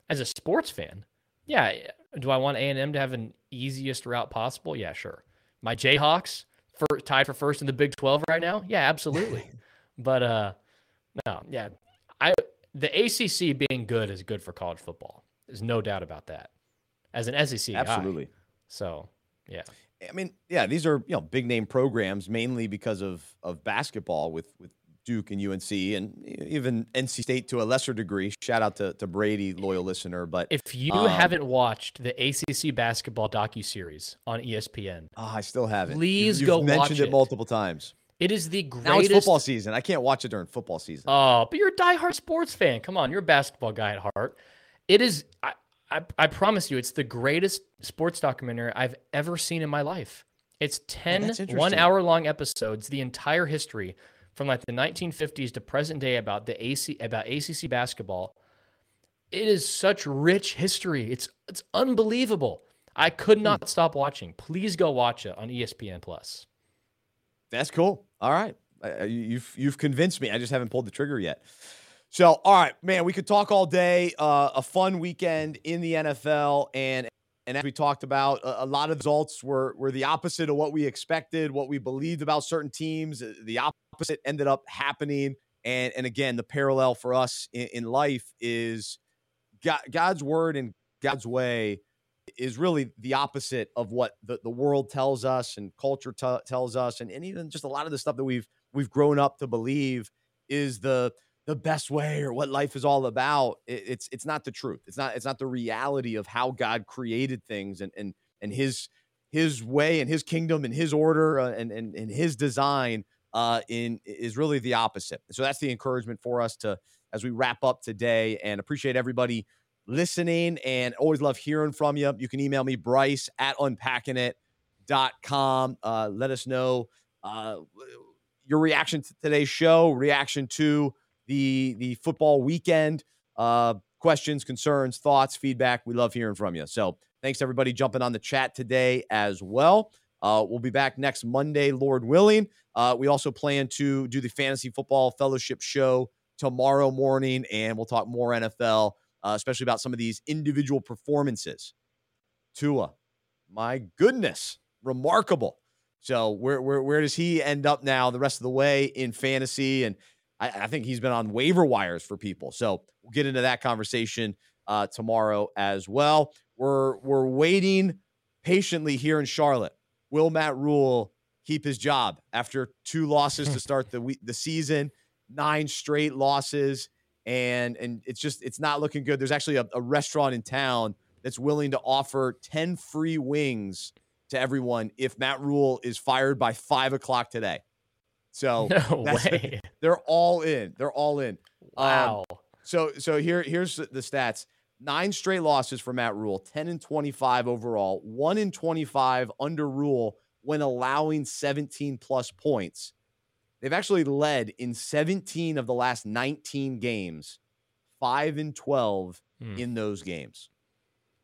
As a sports fan, yeah. Do I want A and M to have an easiest route possible? Yeah, sure. My Jayhawks for tied for first in the Big Twelve right now. Yeah, absolutely. but uh, no, yeah. I the ACC being good is good for college football. There's no doubt about that. As an SEC guy. Absolutely. So yeah. I mean, yeah, these are you know big name programs mainly because of of basketball with with Duke and UNC and even NC State to a lesser degree. Shout out to, to Brady, loyal listener. But If you Um, haven't watched the ACC basketball docu series on ESPN, Ah, I still have it. Please you've go mentioned watch it it. multiple times. It is the greatest. Now it's football season. I can't watch it during football season. Oh, but you're a diehard sports fan. Come on, you're a basketball guy at heart. It is. I, I, I promise you, it's the greatest sports documentary I've ever seen in my life. It's 10 one hour long episodes, the entire history from like the 1950s to present day about the AC about ACC basketball. It is such rich history. It's it's unbelievable. I could not hmm. stop watching. Please go watch it on ESPN Plus. That's cool. All right, uh, you've you've convinced me. I just haven't pulled the trigger yet. So, all right, man, we could talk all day. Uh, a fun weekend in the NFL, and and as we talked about, a, a, lot of results were were the opposite of what we expected, what we believed about certain teams. Uh, the opposite ended up happening, and and again, the parallel for us in, in life is God, God's word and God's way is really the opposite of what the, the world tells us and culture t- tells us and, and even just a lot of the stuff that we've we've grown up to believe is the the best way or what life is all about it, it's it's not the truth it's not it's not the reality of how god created things and and and his his way and his kingdom and his order uh, and, and and his design uh in is really the opposite so that's the encouragement for us to as we wrap up today and appreciate everybody listening and always love hearing from you. You can email me, Bryce at unpackinit.com. Uh, let us know uh, your reaction to today's show, reaction to the, the football weekend, uh, questions, concerns, thoughts, feedback. We love hearing from you. So thanks everybody jumping on the chat today as well. Uh, we'll be back next Monday, Lord willing. Uh, we also plan to do the Fantasy Football Fellowship show tomorrow morning, and we'll talk more NFL uh, especially about some of these individual performances. Tua, my goodness, remarkable. So where where where does he end up now the rest of the way in fantasy? And I, I think he's been on waiver wires for people. So we'll get into that conversation uh, tomorrow as well. We're we're waiting patiently here in Charlotte. Will Matt Rhule keep his job after two losses to start the the season, nine straight losses? and and it's just it's not looking good. There's actually a, a restaurant in town that's willing to offer 10 free wings to everyone if Matt Rhule is fired by five o'clock today. So no way. they're all in. They're all in. Um, wow. Um, so so here here's the stats. Nine straight losses for Matt Rhule, 10 and 25 overall, 1 in 25 under Rhule when allowing 17 plus points. They've actually led in 17 of the last 19 games, 5 and 12 hmm. in those games.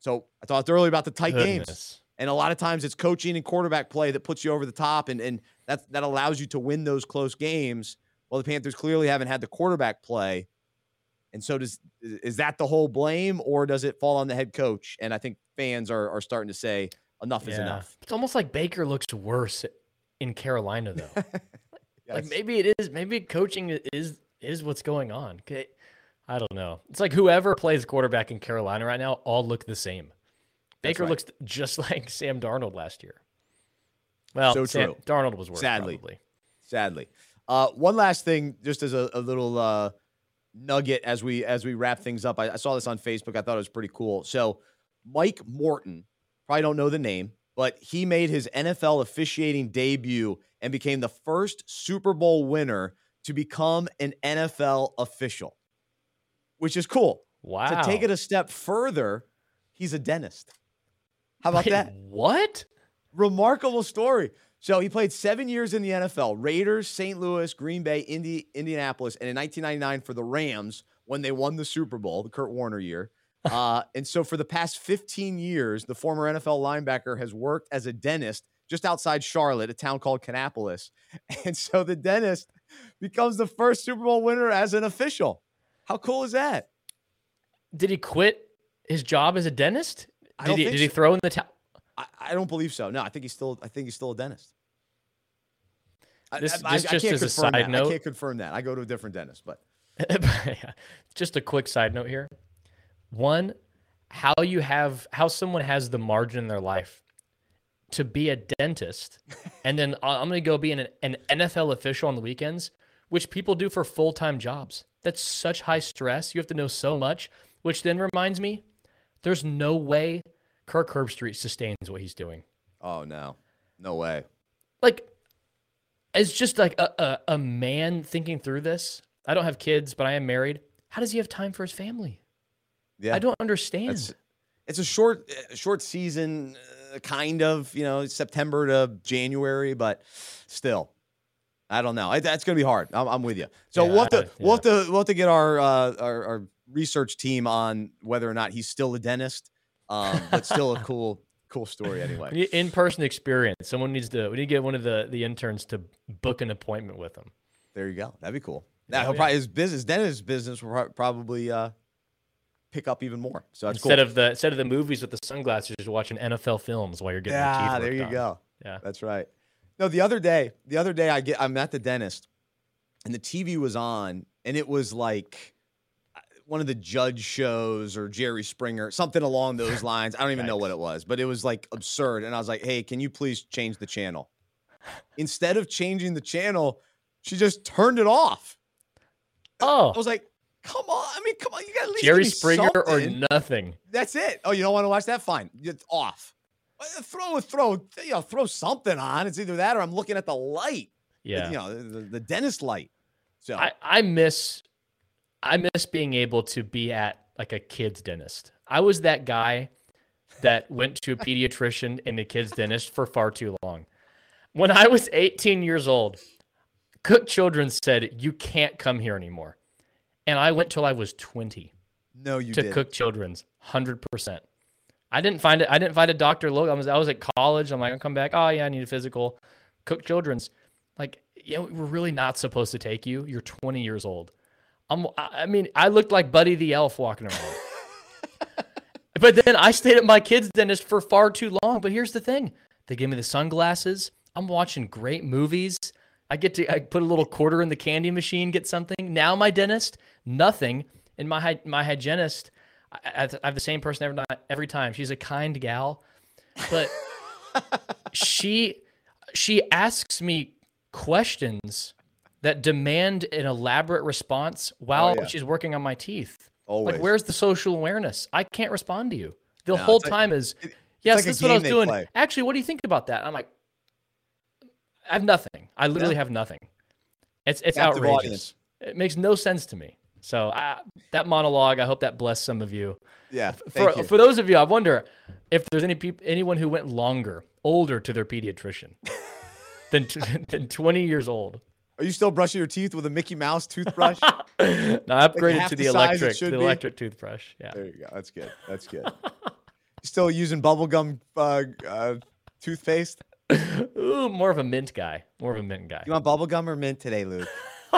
So I talked earlier about the tight Goodness. games. And a lot of times it's coaching and quarterback play that puts you over the top and, and that, that allows you to win those close games. Well, the Panthers clearly haven't had the quarterback play. And so does is that the whole blame or does it fall on the head coach? And I think fans are, are starting to say enough yeah. is enough. It's almost like Baker looks worse in Carolina though. Yes. Like maybe it is. Maybe coaching is is what's going on. I don't know. It's like whoever plays quarterback in Carolina right now all look the same. Baker right. looks just like Sam Darnold last year. Well, so Sam, true. Darnold was worse. Sadly, probably. sadly. Uh, one last thing, just as a, a little uh, nugget as we as we wrap things up. I, I saw this on Facebook. I thought it was pretty cool. So, Mike Morton, probably don't know the name, but he made his NFL officiating debut and became the first Super Bowl winner to become an NFL official, which is cool. Wow. To take it a step further, he's a dentist. How about Wait, that? What? Remarkable story. So he played seven years in the NFL Raiders, St. Louis, Green Bay, Indi- Indianapolis, and in 1999 for the Rams when they won the Super Bowl, the Kurt Warner year. Uh, and so for the past 15 years, the former NFL linebacker has worked as a dentist just outside Charlotte, a town called Kannapolis. And so the dentist becomes the first Super Bowl winner as an official. How cool is that? Did he quit his job as a dentist? Did, he, did so. he throw in the towel? I, I, don't believe so. No, I think he's still. I think he's still a dentist. This, I, this just as a side that. note. I can't confirm that. I go to a different dentist, but just a quick side note here. One, how you have how someone has the margin in their life to be a dentist, and then uh, I'm going to go be an, an NFL official on the weekends, which people do for full time jobs. That's such high stress. You have to know so much, which then reminds me there's no way Kirk Herbstreit sustains what he's doing. Oh, no. No way. Like, It's just like a, a, a man thinking through this. I don't have kids, but I am married. How does he have time for his family? Yeah, I don't understand. It's, it's a short, short season, uh, kind of. You know, September to January, but still, I don't know. I, that's going to be hard. I'm, I'm, with you. So Yeah, we'll have to I- we'll have to we'll have to get our, uh, our our research team on whether or not he's still a dentist. Um, but still a cool cool story anyway. in person experience. Someone needs to. We need to get one of the the interns to book an appointment with him. There you go. That'd be cool. Now Oh, he'll yeah. probably his business dentist business will probably uh, pick up even more. So that's instead cool. of the instead of the movies with the sunglasses, you're watching NFL films while you're getting your teeth yeah, there you on. go. Yeah. That's right. No, the other day, the other day I get I'm at the dentist and the TV was on and it was like one of the judge shows or Jerry Springer, something along those lines. I don't even know what it was, but it was like absurd. And I was like, hey, can you please change the channel? Instead of changing the channel, she just turned it off. Oh, I was like, come on. I mean, come on. You got at least Jerry Springer something. or nothing. That's it. Oh, you don't want to watch that? Fine. It's off. Uh, Throw throw you know, throw something on. It's either that or I'm looking at the light. Yeah. You know, the, the dentist light. So I, I miss I miss being able to be at like a kid's dentist. I was that guy that went to a pediatrician and a kid's dentist for far too long. When I was 18 years old, Cook Children said you can't come here anymore. And I went till I was 20 no, you to did. Cook Children's, 100%. I didn't find it. I didn't find a doctor. Look, I was, I was at college. I'm like, I'll come back. Oh, yeah, I need a physical. Cook Children's. Like, yeah, we're really not supposed to take you. You're 20 years old. I'm, I mean, I looked like Buddy the Elf walking around. but then I stayed at my kid's dentist for far too long. But here's the thing they gave me the sunglasses. I'm watching great movies. I get to I put a little quarter in the candy machine, get something. Now my dentist, nothing. And my my hygienist, I, I I have the same person every every time. She's a kind gal, but she she asks me questions that demand an elaborate response while oh, yeah. she's working on my teeth. Always. Like, where's the social awareness? I can't respond to you. The No, whole it's like- time is, it- yes, like this is what I was doing. play. Actually, what do you think about that? I'm like, I have nothing. I literally have nothing. It's it's Captive outrageous. audience. It makes no sense to me. So I, that monologue, I hope that blessed some of you. yeah. For you. for those of you, I wonder if there's any peop anyone who went longer, older to their pediatrician than t- than 20 years old. Are you still brushing your teeth with a Mickey Mouse toothbrush? No, I upgraded half to the the electric, the be? electric toothbrush. Yeah. there you go. That's good. That's good. Still using bubblegum uh, uh, toothpaste? Ooh, more of a mint guy. More of a mint guy. You want bubblegum or mint today, Luke?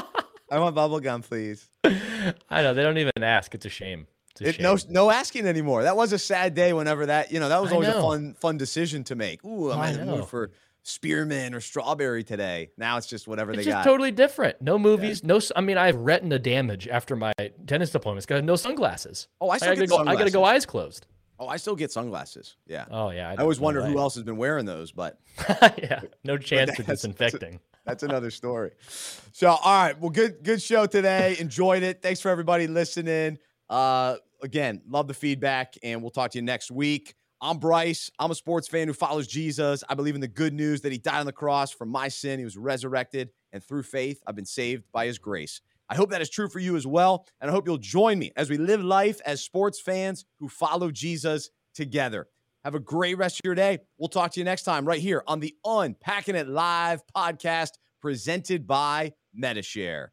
I want bubblegum, please. I know they don't even ask. It's a shame. It's a It, shame. no, no asking anymore. That was a sad day. Whenever that, you know, that was always a fun, fun decision to make. Ooh, I'm in the mood for spearmint or strawberry today. Now it's just whatever It's they just got. totally different. No movies. No. I mean, I have retina damage after my dentist appointments because I have no sunglasses. oh, I I still gotta get go. I gotta go eyes closed. Oh, I still get sunglasses. Yeah. Oh yeah. I always no wonder who else has been wearing those, but yeah. No chance of that's- that's disinfecting. That's another story. So, all right. Well, good good show today. Enjoyed it. Thanks for everybody listening. Uh, again, love the feedback, and we'll talk to you next week. I'm Bryce. I'm a sports fan who follows Jesus. I believe in the good news that he died on the cross for my sin. He was resurrected, and through faith, I've been saved by his grace. I hope that is true for you as well. And I hope you'll join me as we live life as sports fans who follow Jesus together. Have a great rest of your day. We'll talk to you next time right here on the Unpacking It Live podcast presented by Medi-Share.